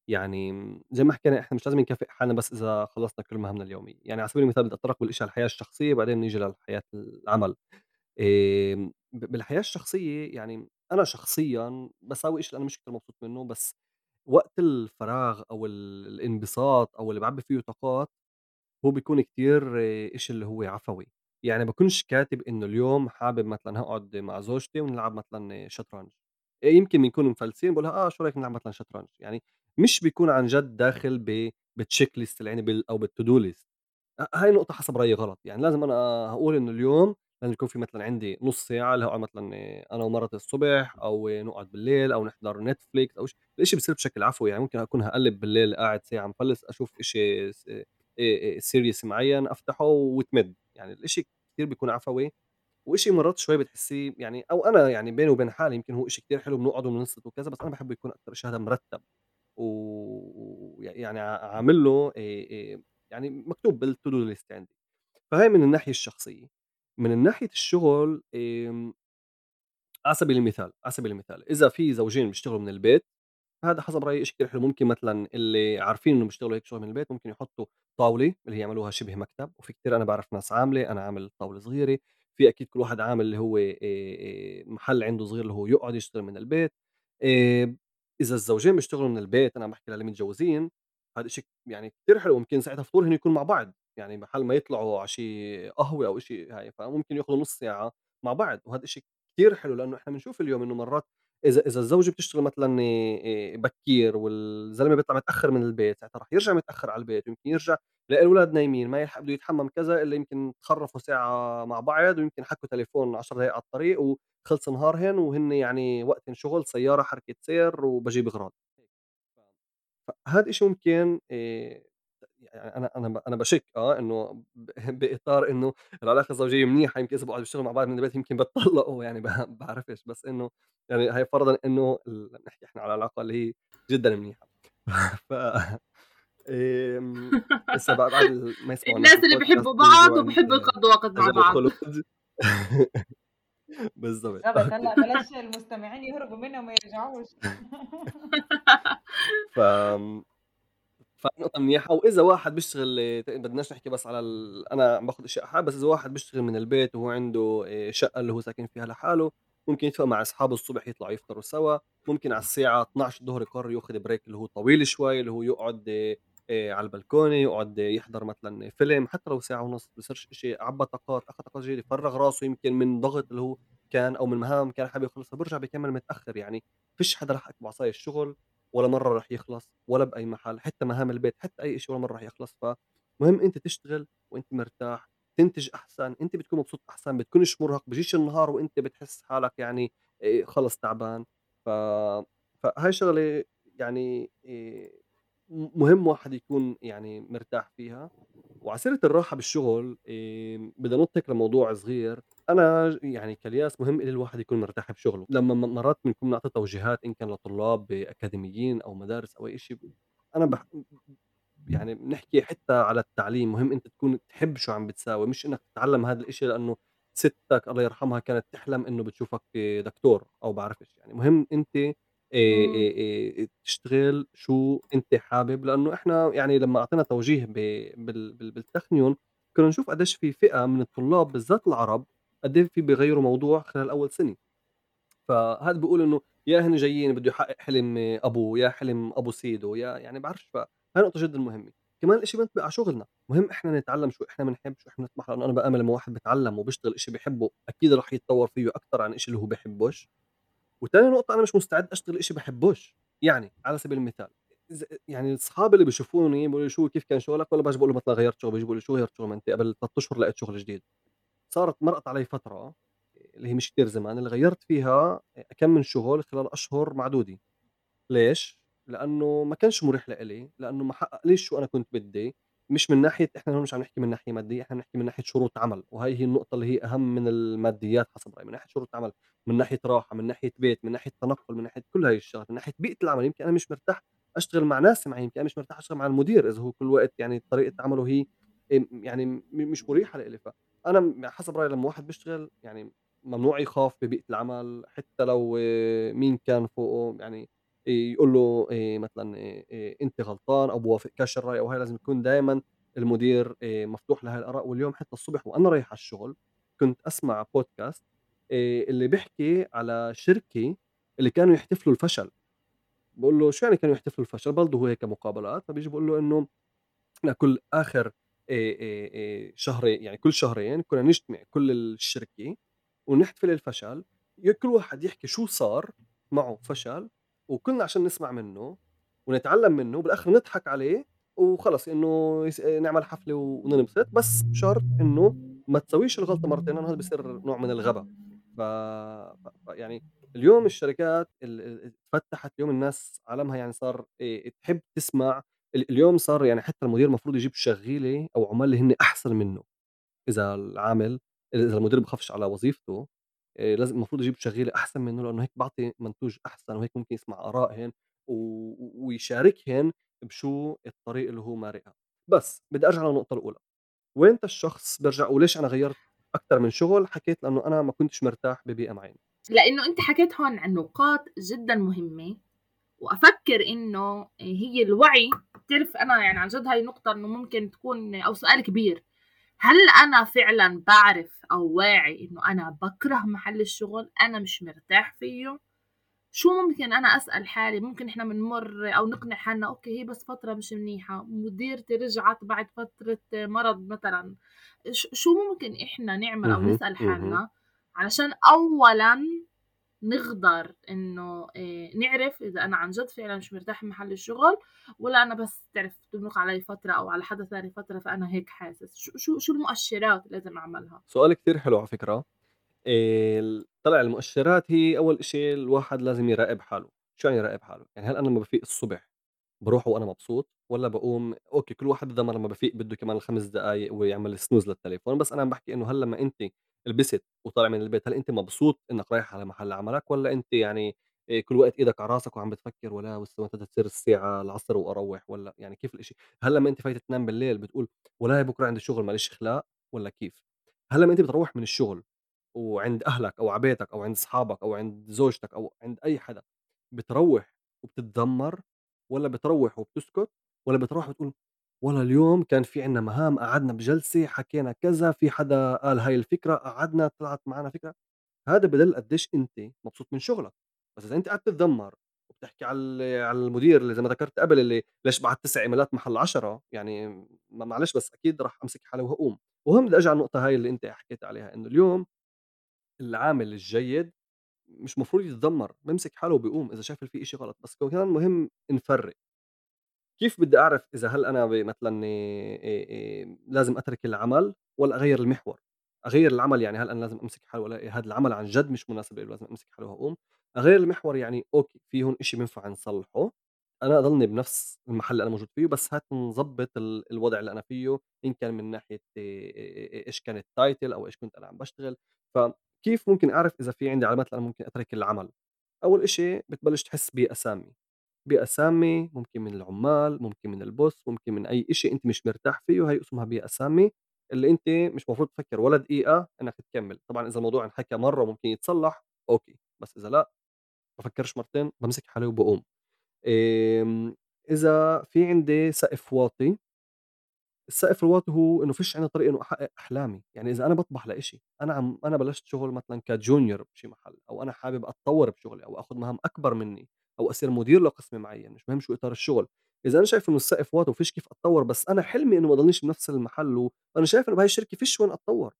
يعني زي ما حكينا إحنا مش لازم نكافئ حالنا بس إذا خلصنا كل مهامنا اليومية، يعني على سبيل المثال بدي أتطرق بالإشي على الحياة الشخصية بعدين نيجي للحياة العمل، آمم ب بالحياة الشخصية يعني أنا شخصيًا باساوي إشي أنا مش كتير مبسوط منه، بس وقت الفراغ أو الانبساط أو اللي باعبّي فيه طاقات هو بيكون كتير إشي اللي هو عفوي، يعني باكونش كاتب إنه اليوم حابب مثلًا هأقعد مع زوجتي ونلعب مثلًا شطرنج، يمكن بنكون مفلسين باقول لها آه شو رأيك نلعب مثلًا شطرنج، يعني مش بيكون عن جد داخل ب بالcheck list اللي عندي بال أو بالto do list ه هاي النقطة حسب رأيي غلط، يعني لازم أنا هاقول إنه اليوم لازم يكون في مثلًا عندي نُص ساعة اللي هاقعد مثلًا أنا ومرتي الصبح أو نقعد بالليل أو نحضر Netflix أو ش الإشي بيصير بشكل عفوي، يعني ممكن أكون هاقلِّب بالليل قاعد ساعة مفلِّس أشوف إشي س آآ series معيّن أفتحه وتمِد، يعني الإشي كتير بيكون عفوي، وإشي مرات شوي بتحسّيه يعني أو أنا يعني بيني وبين حالي يمكن هو إشي كتير حلو بنقعد وبننصت وكذا، بس أنا باحب يكون أكتر إشي هذا مرتّب. و يعني ع عامل له آآ يعني مكتوب بالto do list عندي، فهاي من الناحية الشخصية. من ناحية الشغل آمم، على سبيل المثال، على سبيل المثال إذا في زوجين بيشتغلوا من البيت هذا حسب رأيي شيء كتير حلو، ممكن مثلًا اللي عارفين إنه بيشتغلوا هيك شغل من البيت ممكن يحطّوا طاولة اللي هي يعملوها شبه مكتب، وفي كتير أنا باعرف ناس عاملة، أنا عامل طاولة صغيرة، في أكيد كل واحد عامل اللي هو محل عنده صغير اللي هو يقعد يشتغل من البيت. آآ إذا الزوجين بيشتغلوا من البيت أنا عم باحكي للي متجوزين، هذا الشيء يعني كتير حلو، ممكن ساعتها فطورهم يكون مع بعض، يعني محل ما يطلعوا على شي قهوة أو إشي هاي، فممكن ياخدوا نُص ساعة مع بعض، وهذا الشيء كتير حلو لإنه إحنا بنشوف اليوم إنه مرات إذا إذا الزوجة بتشتغل مثلًا آآ بكير والزلمة بيطلع متأخر من البيت، ساعتها رح يرجع متأخر على البيت، ويمكن يرجع يلاقي الولاد نايمين، ما يلحق بده يتحمم كذا إلا يمكن تخرّفوا ساعة مع بعض، ويمكن حكوا تليفون 10 دقايق على الطريق وخلص نهارهن وهن يعني وقتن شغل، سيارة، حركة سير، وباجيب أغراض. فهذا الشيء ممكن آآ يعني أنا أنا ب أنا باشِك آه إنه ب بإطار إنه العلاقة الزوجية منيحة يمكن إذا بيقعدوا يشتغلوا مع بعض من البيت يمكن بيتطلّقوا يعني ب بعرفش، بس إنه يعني هي فرضًا إنه ال نحكي إحنا على العلاقة اللي هي جدًا منيحة ف هسه بعد ما يسمعوا الناس اللي بيحبوا بعض وبيحبوا يقضّوا وقت مع بعض. بالضبط بالضبط، هلأ بلاش المستمعين يهربوا منّا وما يرجعوش. ف آمم فنقطة منيحة، وإذا واحد بيشتغل ت بدناش نحكي بس على ال أنا عم باخد أشياء حال، بس إذا واحد بيشتغل من البيت وهو عنده آآ شقة اللي هو ساكن فيها لحاله، ممكن يتفق مع أصحابه الصبح يطلعوا يفطروا سوا، ممكن على الساعة 12:00 يقرر ياخد break اللي هو طويل شوي، اللي هو يقعد آآ على البلكونة، يقعد يحضر مثلًا فيلم حتى لو ساعة ونص، بيصيرش إشي عبّى طاقات، أخد طاقات جديدة، فرّغ راسه يمكن من ضغط اللي هو كان أو من مهام كان حابب يخلصها، بيرجع بيكمل متأخر، يعني فيش حدا لحقك بعصاية الشغل. ولا مرّة رح يخلص ولا بأي محل، حتى مهام البيت، حتى أي شيء ولا مرّة رح يخلص، فمهم أنت تشتغل وأنت مرتاح، تنتج أحسن، أنت بتكون مبسوط أحسن، بتكونش مرهق، بيجيش النهار وأنت بتحس حالك يعني آآ خلص تعبان، ف فهاي شغلة يعني م مهم واحد يكون يعني مرتاح فيها. وعلى سيرة الراحة بالشغل بدي أنُط هيك لموضوع صغير، أنا يعني كالياس مهم إلي الواحد يكون مرتاح بشغله، لمّا م مرات بنكون نعطي توجيهات إن كان لطلاب أكاديميين أو مدارس أو أي شيء، أنا باح يعني بنحكي حتى على التعليم، مهم أنت تكون تحب شو عم بتساوي، مش إنك تتعلم هذا الإشي لإنه ستك الله يرحمها كانت تحلم إنه بتشوفك دكتور أو بعرفش يعني، مهم أنت آآ إمم. آآ آآ تشتغل شو أنت حابب، لإنه إحنا يعني لمّا أعطينا توجيه ب بال بال بالتخنيون كنا نشوف قديش في فئة من الطلاب بالذات العرب قد إيه في بيغيّروا موضوع خلال أول سنة. فهذا بيقول إنه يا هن جايين بده يحقق حلم أبوه، يا حلم أبو سيده، يا يعني بعرفش فهاي نقطة جدًا مهمة. كمان الإشي بينطبق على شغلنا، مهم إحنا نتعلم شو إحنا بنحب، شو إحنا نطمح، لإنه أنا بآمن لمّا واحد بيتعلم وبيشتغل إشي بيحبه أكيد راح يتطور فيه أكتر عن الإشي اللي هو بيحبوش. وتاني نقطة أنا مش مستعد أشتغل إشي باحبوش، يعني على سبيل المثال يعني أصحابي اللي بيشوفوني بيقولوا لي: "شو كيف كان شغلك؟" والله باجي باقول لهم مثلًا غيّرت شغل، بييجوا بيقولوا "شو غيّرت شغل؟ ما أنت قبل 3 أشهر لقيت شغل جديد." صارت مرقت علي فترة اللي هي مش كتير زمان، اللي غيّرت فيها كم من شغل خلال أشهر معدودة. ليش؟ لأنه ما كانش مُريح لإلي، لأنه ما حققليش شو أنا كنت بدّي، مش من ناحية إحنا هون مش عم نحكي من ناحية مادية، إحنا بنحكي من ناحية شروط عمل، وهي هي النقطة اللي هي أهم من الماديات حسب رأيي، من ناحية شروط عمل، من ناحية راحة، من ناحية بيت، من ناحية تنقُّل، من ناحية كل هاي الشغلات، من ناحية بيئة العمل، يمكن أنا مش مرتاح أشتغل مع ناس معي، يمكن أنا مش مرتاح أشتغل مع المدير إذا هو كل وقت يعني طريقة عمله هي يعني مش مُريحة لإلي، فأنا م حسب رأيي لمّا واحد بيشتغل يعني ممنوع يخاف ببيئة العمل، حتى لو آه، مين كان فوقه يعني يقول له آآ مثلًا آآ أنت غلطان أو بوافقكش الرأي أو هاي لازم يكون دايمًا المدير مفتوح لهاي الآراء، واليوم حتى الصبح وأنا رايح على الشغل كنت podcast آآ اللي بيحكي على شركة اللي كانوا يحتفلوا الفشل، باقول له: "شو يعني كانوا يحتفلوا الفشل؟" برضه هو هيك مقابلات، فبييجي باقول له إنه إحنا كل آخر شهري يعني كل شهرين كنا نجتمع كل الشركة ونحتفل الفشل، كل واحد يحكي شو صار معه فشل، وكلنا عشان نسمع منه ونتعلم منه، وبالآخر نضحك عليه وخلص يس نعمل حفلة وننبسط، بس بشرط إنه ما تسويش الغلطة مرتين لإنه هذا بيصير نوع من الغبا. ف فيعني اليوم الشركات ال ال اتفتحت، اليوم الناس عالمها يعني صار تحب تسمع ال اليوم صار يعني حتى المدير المفروض يجيب شغّيلة أو عُمّال اللي هن أحسن منّه، إذا العامل إذا المدير بخافش على وظيفته لازم المفروض يجيب شغّيلة أحسن منّه لإنه هيك بيعطي منتوج أحسن وهيك ممكن يسمع آرائهن و ويشاركهن بشو الطريق اللي هو مارقها. بس بدي أرجع للنقطة الأولى، وينتا الشخص بارجع وليش أنا غيّرت أكتر من شغل، حكيت لإنه أنا ما كنتش مرتاح ببيئة معينة. لإنه أنت حكيت هون عن نقاط جدًا مهمة، وأفكّر إنه هي الوعي بتعرف أنا يعني عن جد هاي نقطة إنه ممكن تكون أو سؤال كبير، هل أنا فعلًا باعرف أو واعي إنه أنا باكره محل الشغل، أنا مش مرتاح فيه؟ شو ممكن أنا أسأل حالي؟ ممكن إحنا بنمر أو نقنع حالنا أوكي هي بس فترة مش منيحة، مديرتي رجعت بعد فترة مرض مثلًا، شو ممكن إحنا نعمل نسأل اهم. حالنا علشان أولًا نقدر إنه آآ نعرف إذا أنا عن جد فعلًا مش مرتاح بمحل الشغل، والّا أنا بس بتعرف تمرق علي فترة أو على حدا تاني فترة فأنا هيك حاسس، شو شو شو المؤشرات اللي لازم أعملها؟ سؤال كتير حلو على فكرة. آآ ال طلع المؤشرات هي أول إشي الواحد لازم يراقب حاله، شو يعني يراقب حاله؟ يعني هل أنا لمّا بافيق الصبح باروح وأنا مبسوط والّا باقوم أوكي كل واحد بده لمّا بافيق بده كمان ال5 دقايق ويعمل snooze للتليفون، بس أنا عم باحكي إنه هل لمّا أنت لبست وطالع من البيت هل أنت مبسوط إنك رايح على محل عملك والّا أنت يعني كل وقت إيدك على راسك وعم بتفكر ولا ولسه متى تصير الساعة العصر وأروّح والّا يعني كيف الإشي؟ هل لمّا أنت فايت تنام بالليل بتقول ولاي بكرة عندي شغل ما ليش خلاق كيف؟ هل لمّا أنت بتروّح من الشغل وعند أهلك أو على بيتك أو عند أصحابك أو عند زوجتك أو عند أي حدا، بتروّح وبتتذمّر والّا بتروّح وبتسكت والّا بتروح وتقول والله اليوم كان في عندنا مهام قعدنا بجلسة حكينا كذا، في حدا قال هاي الفكرة قعدنا طلعت معنا فكرة، هذا بدل قديش أنت مبسوط من شغلك، بس إذا أنت قاعد تتذمّر وبتحكي على على المدير اللي زي ما ذكرت قبل اللي ليش بعت 9 إيميلات محل 10 يعني ما معلش بس أكيد راح أمسك حالي وهاقوم، وهون بدي على النقطة هاي اللي أنت حكيت عليها إنه اليوم العامل الجيد مش مفروض يتذمّر، بيمسك حاله وبيقوم إذا شاف في إشي غلط، بس كمان مهم نفرّق، كيف بدي أعرف إذا هل أنا ب مثلًا آآ آآ لازم أترك العمل والّا أغيّر المحور؟ أغيّر العمل يعني هل أنا لازم أمسك حالي والّا هذا العمل عن جد مش مناسب لإلي ولازم أمسك حالي وأقوم؟ أغيّر المحور يعني أوكي في هون إشي بينفع نصلّحه، أنا أضلني بنفس المحل اللي أنا موجود فيه بس هات نضبّط ال الوضع اللي أنا فيه، إن كان من ناحية آآ إيش كان الtitle أو إيش كنت أنا عم باشتغل، فكيف ممكن أعرف إذا في عندي علامات أنا ممكن أترك العمل؟ أول إشي بتبلش تحس بأسامي. ممكن من العمال، ممكن من الboss، ممكن من أي إشي أنت مش مرتاح فيه، هاي اسمها بيئة سامة، اللي أنت مش مفروض تفكّر ولا دقيقة إنّك تكمّل، طبعًا إذا الموضوع انحكى مرّة وممكن يتصلّح أوكي، بس إذا لأ بافكّرش مرتين بامسك حالي وباقوم. آمم، إذا في عندي سقف واطي السقف الواطي هو إنه فيش عندي طريقة إنه أحقق أحلامي، يعني إذا أنا باطمح لإشي، أنا عم أنا بلشت شغل مثلًا كjunior بشي محل، أو أنا حابب أتطوّر بشغلي أو آخُد مهام أكبر منّي، أو أصير مدير لقسم معيّن، مش مهم شو إطار الشغل، إذا أنا شايف إنه السقف واطي وفيش كيف أتطوّر بس أنا حلمي إنه ما أضلنيش بنفس المحل، وأنا شايف إنه بهاي الشركة فيش وين أتطوّر،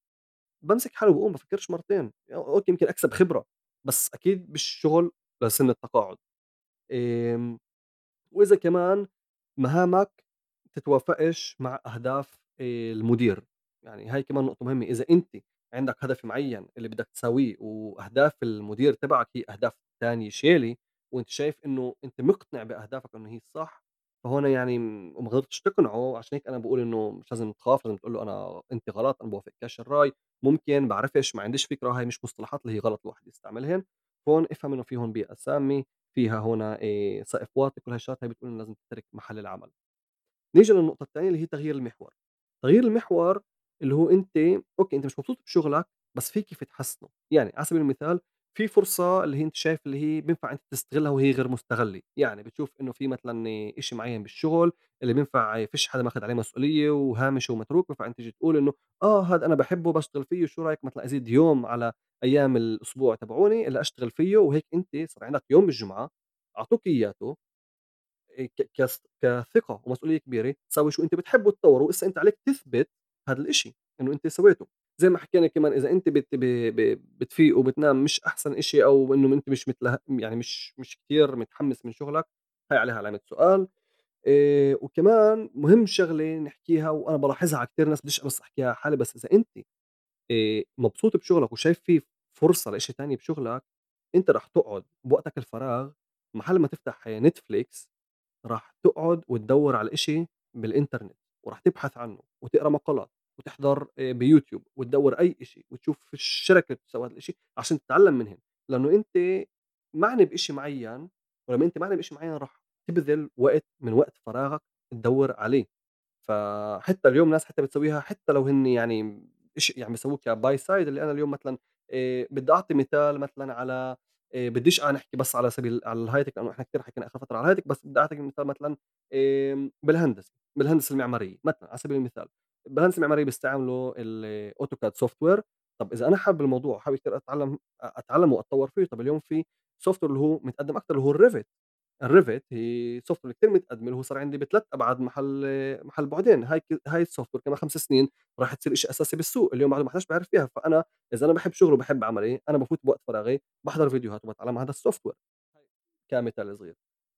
بامسك حالي وباقوم بافكّرش مرتين، أو أوكي يمكن أكسب خبرة، بس أكيد مش شغل لسن التقاعد. آمم وإذا كمان مهامك تتوافقش مع أهداف آآ المدير، يعني هاي كمان نقطة مهمة، إذا أنت عندك هدف معيّن اللي بدك تساويه وأهداف المدير تبعك هي أهداف تانية شالي، وأنت شايف إنه أنت مقتنع بأهدافك إنه هي الصح، فهون يعني وما قدرتش تقنعه عشان هيك أنا باقول إنه مش لازم تخاف، لازم تقول له أنا أنت غلط، أنا بوافقكش الرأي، ممكن، باعرفش، ما عنديش فكرة، هاي مش مصطلحات اللي هي غلط الواحد يستعملهن، هون افهم إنه في هون بيئة سامة، فيها هنا آآ سقف واطي، كل هالشغلات هاي بتقول إنه لازم تترك محل العمل. نيجي للنقطة التانية اللي هي تغيير المحور. تغيير المحور اللي هو أنت أوكي أنت مش مبسوط بشغلك بس في كيف تحسّنه، يعني على سبيل المثال في فرصة اللي هي أنت شايف اللي هي بينفع أنت تستغلها وهي غير مستغلة، يعني بتشوف إنه في مثلًا إشي معيّن بالشغل اللي بينفع فيش حدا ماخد عليه مسؤولية وهامش ومتروك، بينفع أنت تيجي تقول إنه آه هاد أنا باحبه باشتغل فيه، شو رأيك مثلًا أزيد يوم على أيام الأسبوع تبعوني اللي أشتغل فيه، وهيك أنت صار عندك يوم بالجمعة أعطوك إياته كث كثقة ومسؤولية كبيرة تساوي شو أنت بتحب وتطوّر، وهسه أنت عليك تثبت هذا الإشي إنه أنت سويته، زي ما حكينا كمان إذا أنت بت بتفيق وبتنام مش أحسن إشي أو إنه أنت مش متله يعني مش مش كتير متحمّس من شغلك، هاي عليها علامة سؤال. آآ وكمان مهم شغلة نحكيها وأنا بالاحظها على كتير ناس بديش بس أحكيها على حالي، بس إذا أنت آآ مبسوط بشغلك وشايف في فرصة لإشي تاني بشغلك، أنت رح تقعد بوقتك الفراغ محل ما تفتح Netflix راح تقعد وتدوّر على الإشي بالإنترنت، وراح تبحث عنه وتقرأ مقالات وتحضر بيوتيوب وتدوّر أي إشي وتشوف الشركة اللي بتسوي هذا الإشي عشان تتعلم منهن، لإنه أنت معني بإشي معيّن ولمّا أنت معني بإشي معيّن راح تبذل وقت من وقت فراغك تدوّر عليه، فحتى اليوم ناس حتى بتسويها حتى لو هن يعني إشي يعني بيسووه كby side اللي أنا اليوم مثلًا آآ بدي أعطي مثال مثلًا على آآ بديش أنا أحكي بس على سبيل على ال high-tech لإنه إحنا كتير حكينا آخر فترة على ال high-tech بس بدي أعطيك مثال مثلًا آمم بالهندسة، بالهندسة المعمارية مثلًا على سبيل المثال، بالهندسة المعمارية بيستعملوا ال AutoCAD software. طَب إذا أنا حابب الموضوع وحابب كتير أتعلم أ أتعلم وأتطوّر فيه، طَب اليوم في software اللي هو متقدّم أكتر اللي هو ال Revit، ال Revit هي software كتير متقدمة اللي هو صار عندي ب3 أبعاد محل محل بُعدين، هاي هاي ال software كمان 5 سنين راح تصير إشي أساسي بالسوق، اليوم ما حداش بيعرف فيها، فأنا إذا أنا باحب شغلي وباحب عملي، أنا بافوت بوقت فراغي باحضر فيديوهات وباتعلم هذا الsoftware كمثال صغير.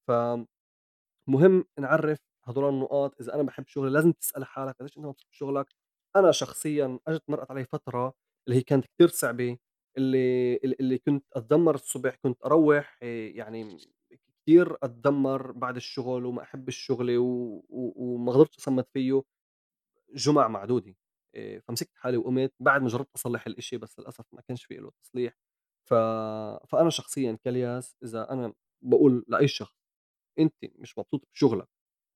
فمهم نعرّف هدول النقاط، إذا أنا باحب شغلي لازم تسأل حالك قديش أنت مبسوط بشغلك. أنا شخصيًا أجت مرّت علي فترة اللي هي كانت كتير صعبة، اللي ال اللي كنت أتدمّر الصبح، كنت أروّح آآ يعني كتير أتدمّر بعد الشغل وما و و وما قدرتش أصمّد فيّه جُمَع معدودة. آآ فمسكت حالي وقُمت بعد ما جرّبت أصلّح الإشي بس للأسف ما كانش في إله تصليح. ف فأنا شخصيًا كالياس إذا أنا باقول لأي شخص أنت مش مبسوط بشغلك،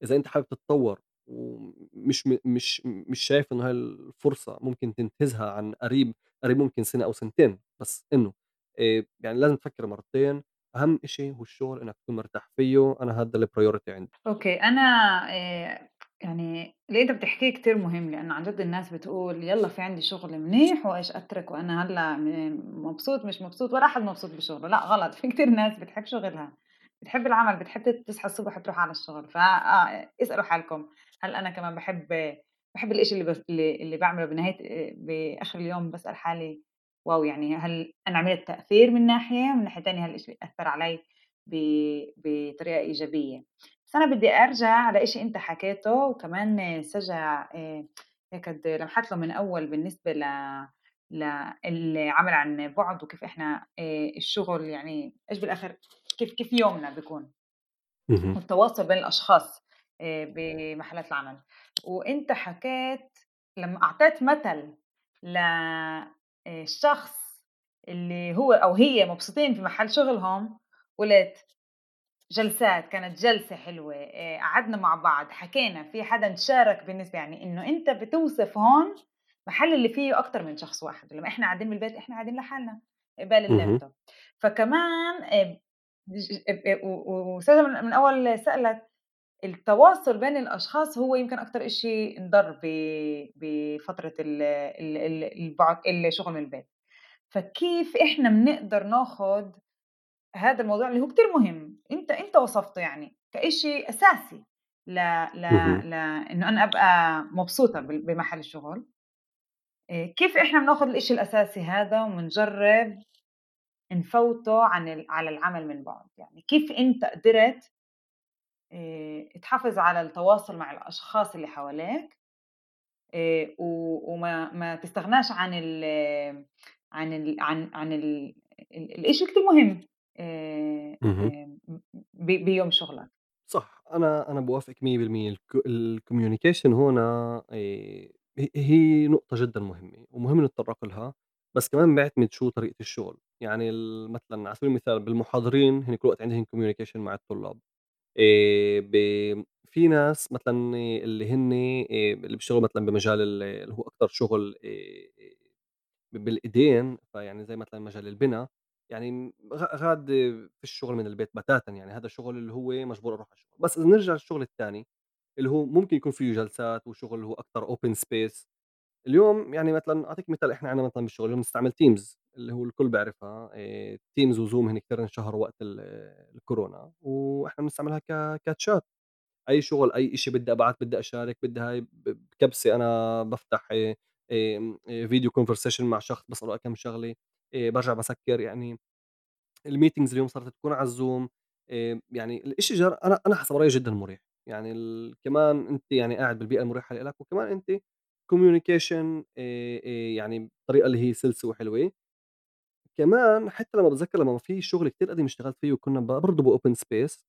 إذا أنت حابب تتطوّر ومش مش مش شايف إنه هاي الفرصة ممكن تنتهزها عن قريب، قريب ممكن سنة أو سنتين، بس إنه آآ يعني لازم تفكّر مرتين، أهم إشي هو الشغل إنك تكون مرتاح فيه، أنا هذا الpriority عندي. أوكي، أنا آآ يعني اللي أنت بتحكيه كتير مهم، لإنه عن جد الناس بتقول يالّا في عندي شغل منيح وإيش أترك وأنا هلّأ م مبسوط مش مبسوط ولا أحد مبسوط بشغله، لأ غلط، في كتير ناس بتحب شغلها، بتحب العمل، بتحب تصحى الصبح تروح على الشغل، ف آه اسألوا حالكم. هل أنا كمان باحب باحب الإشي اللي بس اللي بنهاية آآ بآخر اليوم باسأل حالي واو يعني هل أنا عملت تأثير من ناحية، من ناحية تانية هل الإشي أثّر علي ب بطريقة إيجابية؟ بس أنا بدي أرجع لإشي أنت حكيته وكمان سجع آآ هيك لمحت له من أول بالنسبة ل للعمل عن بُعد وكيف إحنا آآ الشغل يعني إيش بالآخر؟ كيف كيف يومنا بيكون، اهم. والتواصل بين الأشخاص آآ بمحلات العمل، وأنت حكيت لمّا أعطيت مثل ل آآ شخص اللي هو أو هي مبسوطين في محل شغلهم، قُلت جلسات، كانت جلسة حلوة، آآ قعدنا مع بعض، حكينا، في حدًا شارك بالنسبة يعني إنه أنت بتوصف هون محل اللي فيه أكتر من شخص واحد، لمّا إحنا قاعدين بالبيت إحنا قاعدين لحالنا قبال. اللابتوب، فكمان آآ بج آآ و و وسجا من من أول سألت التواصل بين الأشخاص هو يمكن أكتر إشي انضر ب بفترة ال ال ال البُعد الشغل من البيت، فكيف إحنا بنقدر ناخُد هذا الموضوع اللي هو كتير مهم، أنت أنت وصفته يعني كإشي أساسي ل ل أنا أبقى مبسوطة بال بمحل الشغل، آآ كيف إحنا بناخُد الإشي الأساسي هذا وبنجرّب نفوته عن على العمل من بُعد، يعني كيف أنت قدرت تحافظ على التواصل مع الأشخاص اللي حواليك وما ما تستغناش عن ال عن ال عن عن ال ال الإشي كتير مهم بيوم شغلك. صح، أنا أنا باوافقِك 100% الك الcommunication هون آآ ه هي نقطة جدًا مهمة، ومهم نتطرق لها، بس كمان بيعتمد شو طريقة الشغل، يعني مثلًا على سبيل المثال بالمحاضرين هن كل الوقت عندهم communication مع الطلاب، آآ ب في ناس مثلًا اللي هن اللي بيشتغلوا مثلًا بمجال ال اللي هو أكتر شغل بالإيدين، فيعني زي مثلًا مجال البنا، يعني غاد فيش شغل من البيت بتاتًا يعني هذا شغل اللي هو مجبور أروح على الشغل، بس إذا نرجع للشغل التاني اللي هو ممكن يكون فيه جلسات وشغل اللي هو أكتر open space. اليوم يعني مثلًا أعطيك مثال إحنا عندنا مثلًا بالشغل اليوم بنستعمل Teams. اللي هو الكل بيعرفها آآ Teams وZoom هن كتير انشهروا وقت ال الكورونا، وإحنا بنستعملها ك كchat. أي شغل أي إشي بدي أبعت بدي أشارك بدي هاي ب بكبسة أنا بافتح آآ آمم video conversation مع شخص باسأله كام شغلة، آآ بارجع باسكّر يعني. الmeetings اليوم صارت تكون على آآ يعني الإشي جر أنا أنا حسب رأيي جدًا مُريح، يعني كمان أنت يعني قاعد بالبيئة المريحة لإلك وكمان آآ آآ يعني بطريقة اللي هي سلسة وحلوة. كمان حتى لمّا باتذكّر لمّا في شغل كتير قديم اشتغلت فيه وكنا برضه بopen space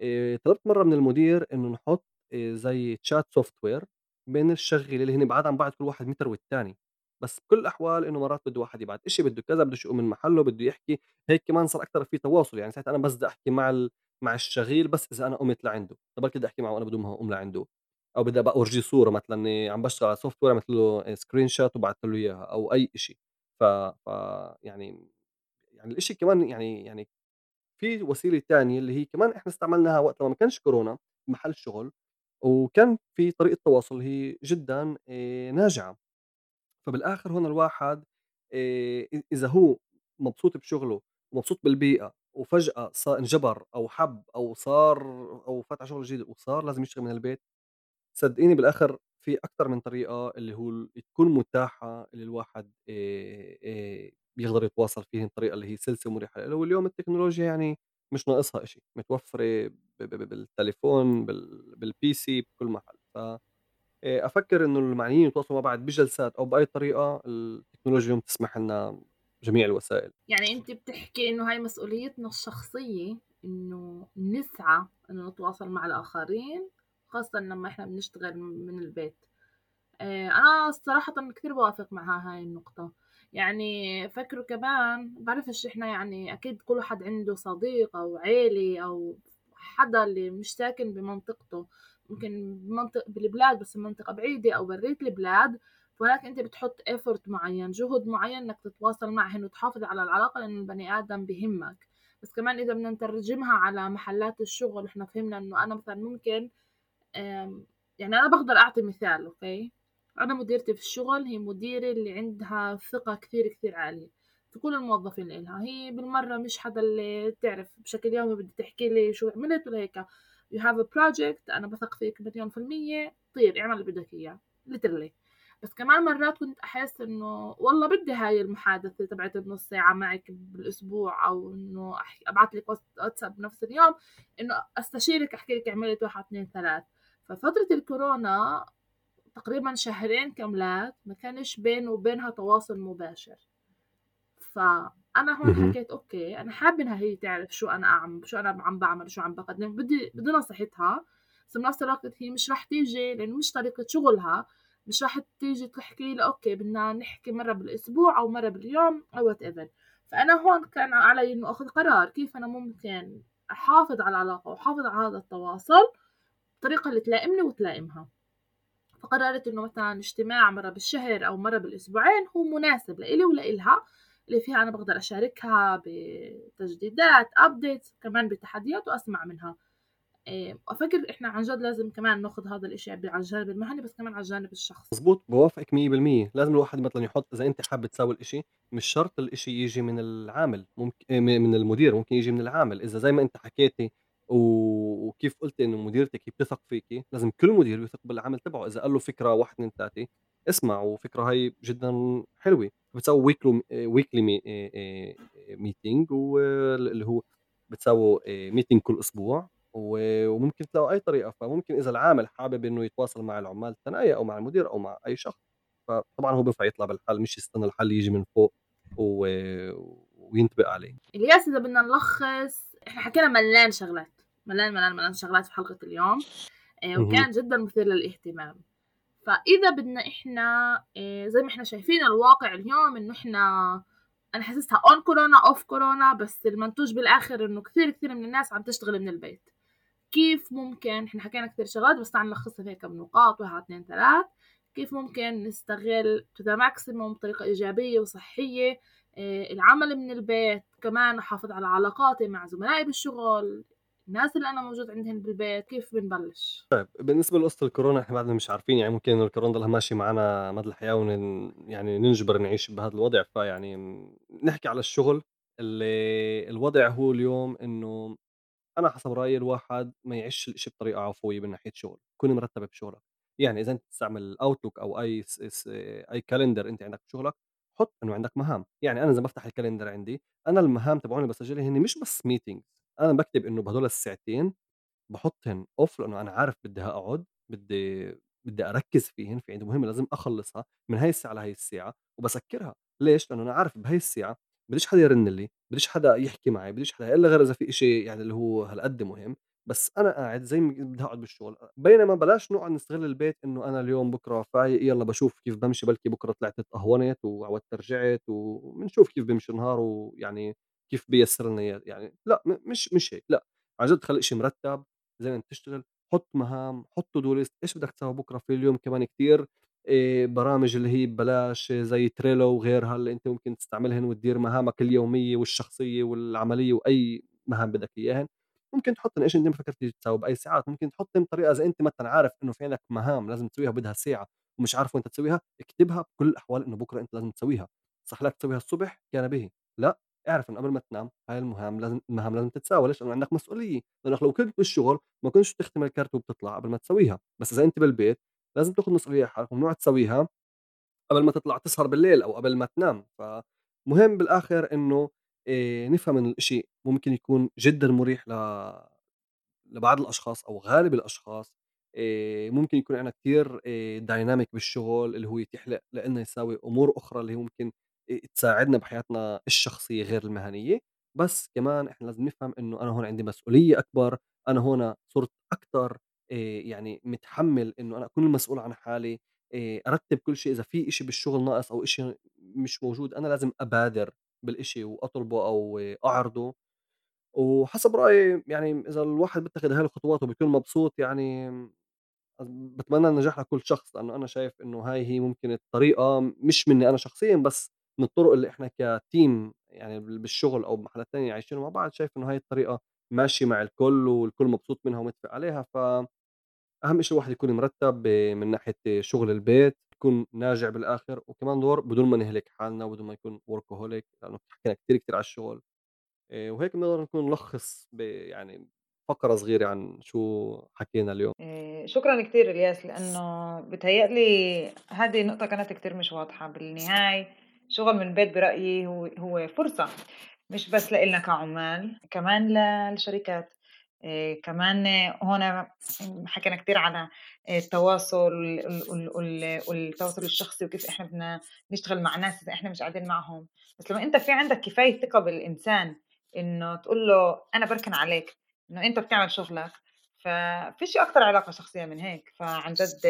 آآ طلبت مرّة من المدير إنه نحُط آآ زي chat software بين الشغّالة اللي هن بعاد عن بعض كل واحد متر والتاني، بس بكل الأحوال إنه مرات بده واحد يبعت إشي بده كذا بدوش يقوم من محله بده يحكي، هيك كمان صار أكتر في تواصل يعني ساعتها أنا بس بدي أحكي مع مع الشغيل بس إذا أنا قُمت لعنده، بركي بدي أحكي معه وأنا بدون ما أقوم لعنده، أو بدي أبقى أورجيه صورة مثلًا عم باشتغل على software عملت له screenshot وبعتّ له إياها أو أي إشي، ف يعني يعني الإشي كمان يعني يعني في وسيلة تانية اللي هي كمان إحنا استعملناها وقت ما كانش كورونا بمحل الشغل، وكان في طريقة تواصل هي جدًا آآ ناجعة، فبالآخر هون الواحد إذا هو مبسوط بشغله ومبسوط بالبيئة وفجأة صا انجبر أو حَب أو صار أو فات على شغل جديد وصار لازم يشتغل من البيت صدقيني بالآخر في أكتر من طريقة اللي هو تكون متاحة اللي الواحد بيقدر يتواصل فيهن الطريقة اللي هي سلسة ومريحة له، واليوم التكنولوجيا يعني مش ناقصها إشي، متوفرة بالتليفون، بال بالPC بكل محل، ف أفكّر إنه المعنيين يتواصلوا مع بعض بجلسات أو بأي طريقة التكنولوجيا اليوم تسمح لنا جميع الوسائل. يعني أنت بتحكي إنه هاي مسؤوليتنا الشخصية إنه نسعى إنه نتواصل مع الآخرين خاصةً لمّا إحنا بنشتغل من البيت. آآ أنا صراحةً كتير باوافق مع هاي النقطة، يعني فكروا كمان بعرفش إحنا يعني أكيد كل واحد عنده صديق أو عيلة أو حدا اللي مش ساكن بمنطقته، ممكن بمنطق بالبلاد بس بمنطقة بعيدة أو برّية البلاد، فهناك أنت بتحط effort معين، جهد معين إنك تتواصل معهن وتحافظ على العلاقة لإنه البني آدم بيهمك، بس كمان إذا بدنا نترجمها على محلات الشغل إحنا فهمنا إنه أنا مثلًا ممكن يعني أنا باقدر أعطي مثال أوكي، أنا مديرتي في الشغل هي مديرة اللي عندها ثقة كثير كثير عالية. في كل الموظفين إلها، هي بالمرّة مش حدا اللي بتعرف بشكل يومي بدها تحكي لي شو عملت ولا هيك. You have a project أنا بثق فيك مليون في المِيّة طير اعمل اللي بدك إياه. Literally. بس كمان مرات كنت أحس إنه والله بدي هاي المحادثة تبعت النص ساعة معك بالأسبوع أو إنه أبعت لك واتساب بنفس اليوم إنه أستشيرك أحكي لك عملت واحد اثنين ثلاث. ففترة الكورونا تقريبا شهرين كاملات ما كانش بيني وبينها تواصل مباشر. فأنا هون. حكيت أوكي أنا حابة إنها هي تعرف شو أنا عم شو أنا عم بعمل شو عم بقدم. بدي بدي نصيحتها. بس بنفس الوقت هي مش رح تيجي لأنه مش طريقة شغلها. مش رح تيجي تحكي لي أوكي بدنا نحكي مرة بالأسبوع أو مرة باليوم أو whatever فأنا هون كان علي إنه أخذ قرار كيف أنا ممكن أحافظ على العلاقة وأحافظ على هذا التواصل. بطريقة اللي تلائمني وتلائمها. فقررت إنه مثلا اجتماع مرة بالشهر أو مرة بالأسبوعين هو مناسب لإلي ولإلها اللي فيها أنا بقدر أشاركها بتجديدات أبديت كمان بتحديات وأسمع منها. إيه، أفكر إحنا عن جد لازم كمان ناخد هذا الإشي على الجانب المهني بس كمان على الجانب الشخصي مضبوط بوافقك 100% لازم الواحد مثلًا يحط إذا أنت حابب تساوي الإشي مش شرط الإشي ييجي من العامل ممك آآ م من المدير ممكن ييجي من العامل، إذا زي ما أنت حكيتِ و وكيف قُلتِ إنه مديرتِك بتثق فيكِ، لازم كل مدير يثق بالعامل تبعه، إذا قال له فكرة 1، 2، 3 اسمع وفكرة هاي جدًا حلوة، بتساووا weekly م weekly م آآ آآ meeting وال اللي هو بتساووا آآ meeting كل أسبوع. و وممكن تلاقوا أي طريقة، فممكن إذا العامل حابب إنه يتواصل مع العمال الثانية أو مع المدير أو مع أي شخص، فطبعًا هو بينفع يطلع بالحل مش يستنى الحل ييجي من فوق و وينطبق عليه. إلياس إذا بدنا نلخص إحنا حكينا ملان شغلات. ملان ملان ملان شغلات في حلقة اليوم. آه،. وكان جدا مثير للاهتمام. فإذا بدنا إحنا آه، زي ما إحنا شايفين الواقع اليوم إنه إحنا أنا حاسسها أون كورونا أوف كورونا بس المنتوج بالآخر إنه كثير كثير من الناس عم تشتغل من البيت. كيف ممكن إحنا حكينا كثير شغلات بس تعال نلخصها في كم نقاط واحد اثنين ثلاث. كيف ممكن نستغل to the maximum بطريقة إيجابية وصحية آه، العمل من البيت كمان أحافظ على علاقاتي مع زملائي بالشغل الناس اللي أنا موجود عندهن بالبيت كيف بنبلش؟ بالنسبة لقصة الكورونا إحنا بعدنا مش عارفين يعني ممكن الكورونا ضلها ماشي معانا مدى الحياة ون يعني ننجبر نعيش بهذا الوضع، فيعني نحكي على الشغل اللي الوضع هو اليوم إنه أنا حسب رأيي الواحد ما يعيش الشيء بطريقة عفوية من ناحية شغل تكون مرتب بشغلك. يعني إذا أنت تستعمل ال Outlook أو أي س... س... أي calendar أنت عندك بشغلك حط إنه عندك مهام. يعني أنا إذا بفتح ال calendar عندي أنا المهام تبعوني بسجلها هن مش بس meeting أنا بكتب إنه بهدول الساعتين باحطّهن off لإنه أنا عارف بدي أقعد، بدي بدي أركّز فيهن، في عندي مهمة لازم أخلّصها من هاي الساعة لهي الساعة وباسكّرها، ليش؟ لإنه أنا عارف بهاي الساعة بديش حدا يرن لي، بديش حدا يحكي معي، بديش حدا إلا غير إذا في إشي يعني اللي هو هالقد مهم، بس أنا قاعد زي ما بدي أقعد بالشغل، بينما بلاش نقعد نستغل البيت إنه أنا اليوم بكرة فايق يلّا باشوف كيف بامشي بلكي بكرة طلعت اتقهونت وعودت رجعت وبنشوف كيف بيمشي النهار ويعني كيف بييسّر لنا إياه؟ يعني م مش مش هيك لأ، عن جد خلّي إشي مرتّب زي ما بتشتغل حُط مهام، حُط do list إيش بدك تسوي بكرة في اليوم كمان كتير؟ آآ برامج اللي هي ببلاش زي Trello وغيرها اللي أنت ممكن تستعملهن وتدير مهامك اليومية والشخصية والعملية وأي مهام بدك إياهن، ممكن تحطّن إيش أنت ما فكرت تسوي بأي ساعات، ممكن تحطّن بطريقة إذا أنت مثلًا عارف إنه في عندك مهام لازم تسويها وبدها ساعة ومش عارف وين تسويها، اكتبها بكل الأحوال إنه بكرة أنت لازم تسويها، صح لك تسويها الصبح؟ كان به، لأ. اعرف إنه قبل ما تنام هاي المهام لازم المهام لازم تتساوى، ليش؟ لإنه عندك مسؤولية، لإنك لو كنت بالشغل ما كنتش تختم الكارت وبتطلع قبل ما تسويها، بس إذا أنت بالبيت لازم تاخذ مسؤولية حالك، ممنوع تسويها قبل ما تطلع تسهر بالليل أو قبل ما تنام، فمهم بالآخر إنه آآ نفهم إنه الإشي ممكن يكون جدًا مريح ل لبعض الأشخاص أو غالب الأشخاص. آآ ممكن يكون عندنا كتير آآ dynamic بالشغل اللي هو يتيح ل لإلنا نساوي أمور أخرى اللي هي ممكن تساعدنا بحياتنا الشخصية غير المهنية، بس كمان إحنا لازم نفهم إنه أنا هون عندي مسؤولية أكبر، أنا هون صرت آآ يعني متحمّل إنه أنا أكون المسؤول عن حالي، آآ أرتّب كل شي، إذا في إشي بالشغل ناقص أو إشي مش موجود أنا لازم أبادر بالإشي وأطلبه أو أعرضه. وحسب رأيي يعني إذا الواحد بيتخذ هاي الخطوات وبيكون مبسوط يعني باتمنى النجاح لكل شخص لأنه أنا شايف إنه هاي هي ممكن الطريقة مش مني أنا شخصيًا بس من الطرق اللي إحنا كteam يعني بال بالشغل أو بمحلات تانية عايشين مع بعض شايف إنه هاي الطريقة ماشية مع الكل والكل مبسوط منها ومتفق عليها، فأهم إشي الواحد يكون مرتب من ناحية شغل البيت، يكون ناجع بالآخر وكمان دور بدون ما نهلك حالنا وبدون ما نكون workaholic لأنه حكينا كتير، كتير على الشغل. آآ وهيك بنقدر نكون نلخّص يعني فقرة صغيرة عن شو حكينا اليوم. آآ شكرًا كتير إلياس، لإنه بيتهيأ لي هذه النقطة كانت كتير مش واضحة، بالنهاية شغل من البيت برأيي هو هو فرصة مش بس لإلنا كعمال، كمان للشركات. آآ كمان هون حكينا كتير على التواصل وال وال والتواصل الشخصي وكيف إحنا بدنا نشتغل مع ناس إذا إحنا مش قاعدين معهم، بس لمّا أنت في عندك كفاية ثقة بالإنسان إنه تقول له أنا باركن عليك، إنه أنت بتعمل شغلك، ففيش أكتر علاقة شخصية من هيك، فعن جد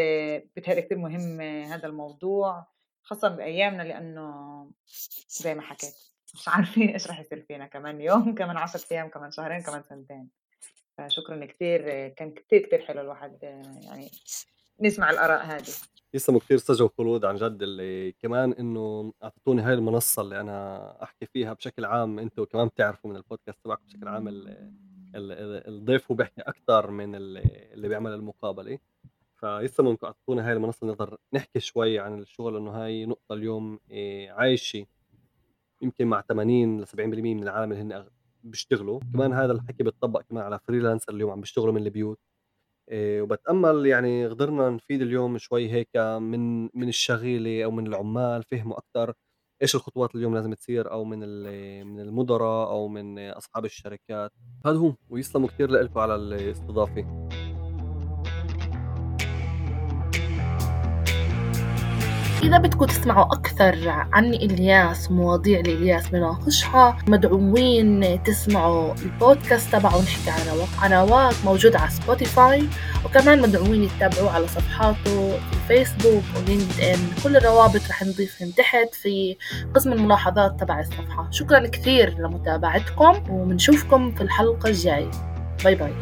بيتهيأ لي كتير مهم هذا الموضوع، خاصةً بأيامنا لإنه زي ما حكيت مش عارفين إيش رح يصير فينا كمان يوم، كمان 10 أيام، كمان شهرين، كمان سنتين. فشكرًا كتير، كان كتير، كتير حلو الواحد يعني نسمع الآراء هذه. يسلموا كتير سجا وخلود عن جد اللي كمان إنه أعطيتوني هاي المنصة اللي أنا أحكي فيها بشكل عام، أنتم كمان بتعرفوا من البودكاست تبعكم بشكل عام ال ال ال الضيف هو بيحكي أكتر من ال اللي بيعمل المقابلة، فيسلموا إنكم أعطيتونا هاي المنصة نقدر نحكي شوي عن الشغل لإنه هاي نقطة اليوم آآ عايشة يمكن مع 80 ل70% من العالم اللي هن بيشتغلوا، كمان هذا الحكي بيتطبق كمان على freelancer اليوم عم بيشتغلوا من البيوت. آآ وباتأمل يعني قدرنا نفيد اليوم شوي هيك من من الشغيلة أو من العمال فهموا أكتر إيش الخطوات اليوم لازم تصير أو من من المُدراء أو من أصحاب الشركات، هذا هو ويسلموا كتير لإلكم على الاستضافة. إذا بدكم تسمعوا أكثر عن إلياس ومواضيع اللي إلياس بناقشها مدعوين تسمعوا البودكاست تبعه نحكي عن قنوات موجودة على Spotify وكمان مدعوين يتابعوه على صفحاته في الفيسبوك و LinkedIn كل الروابط رح نضيفهم تحت في قسم الملاحظات تبع الصفحة. شكرا كثير لمتابعتكم وبنشوفكم في الحلقة الجاية. باي باي.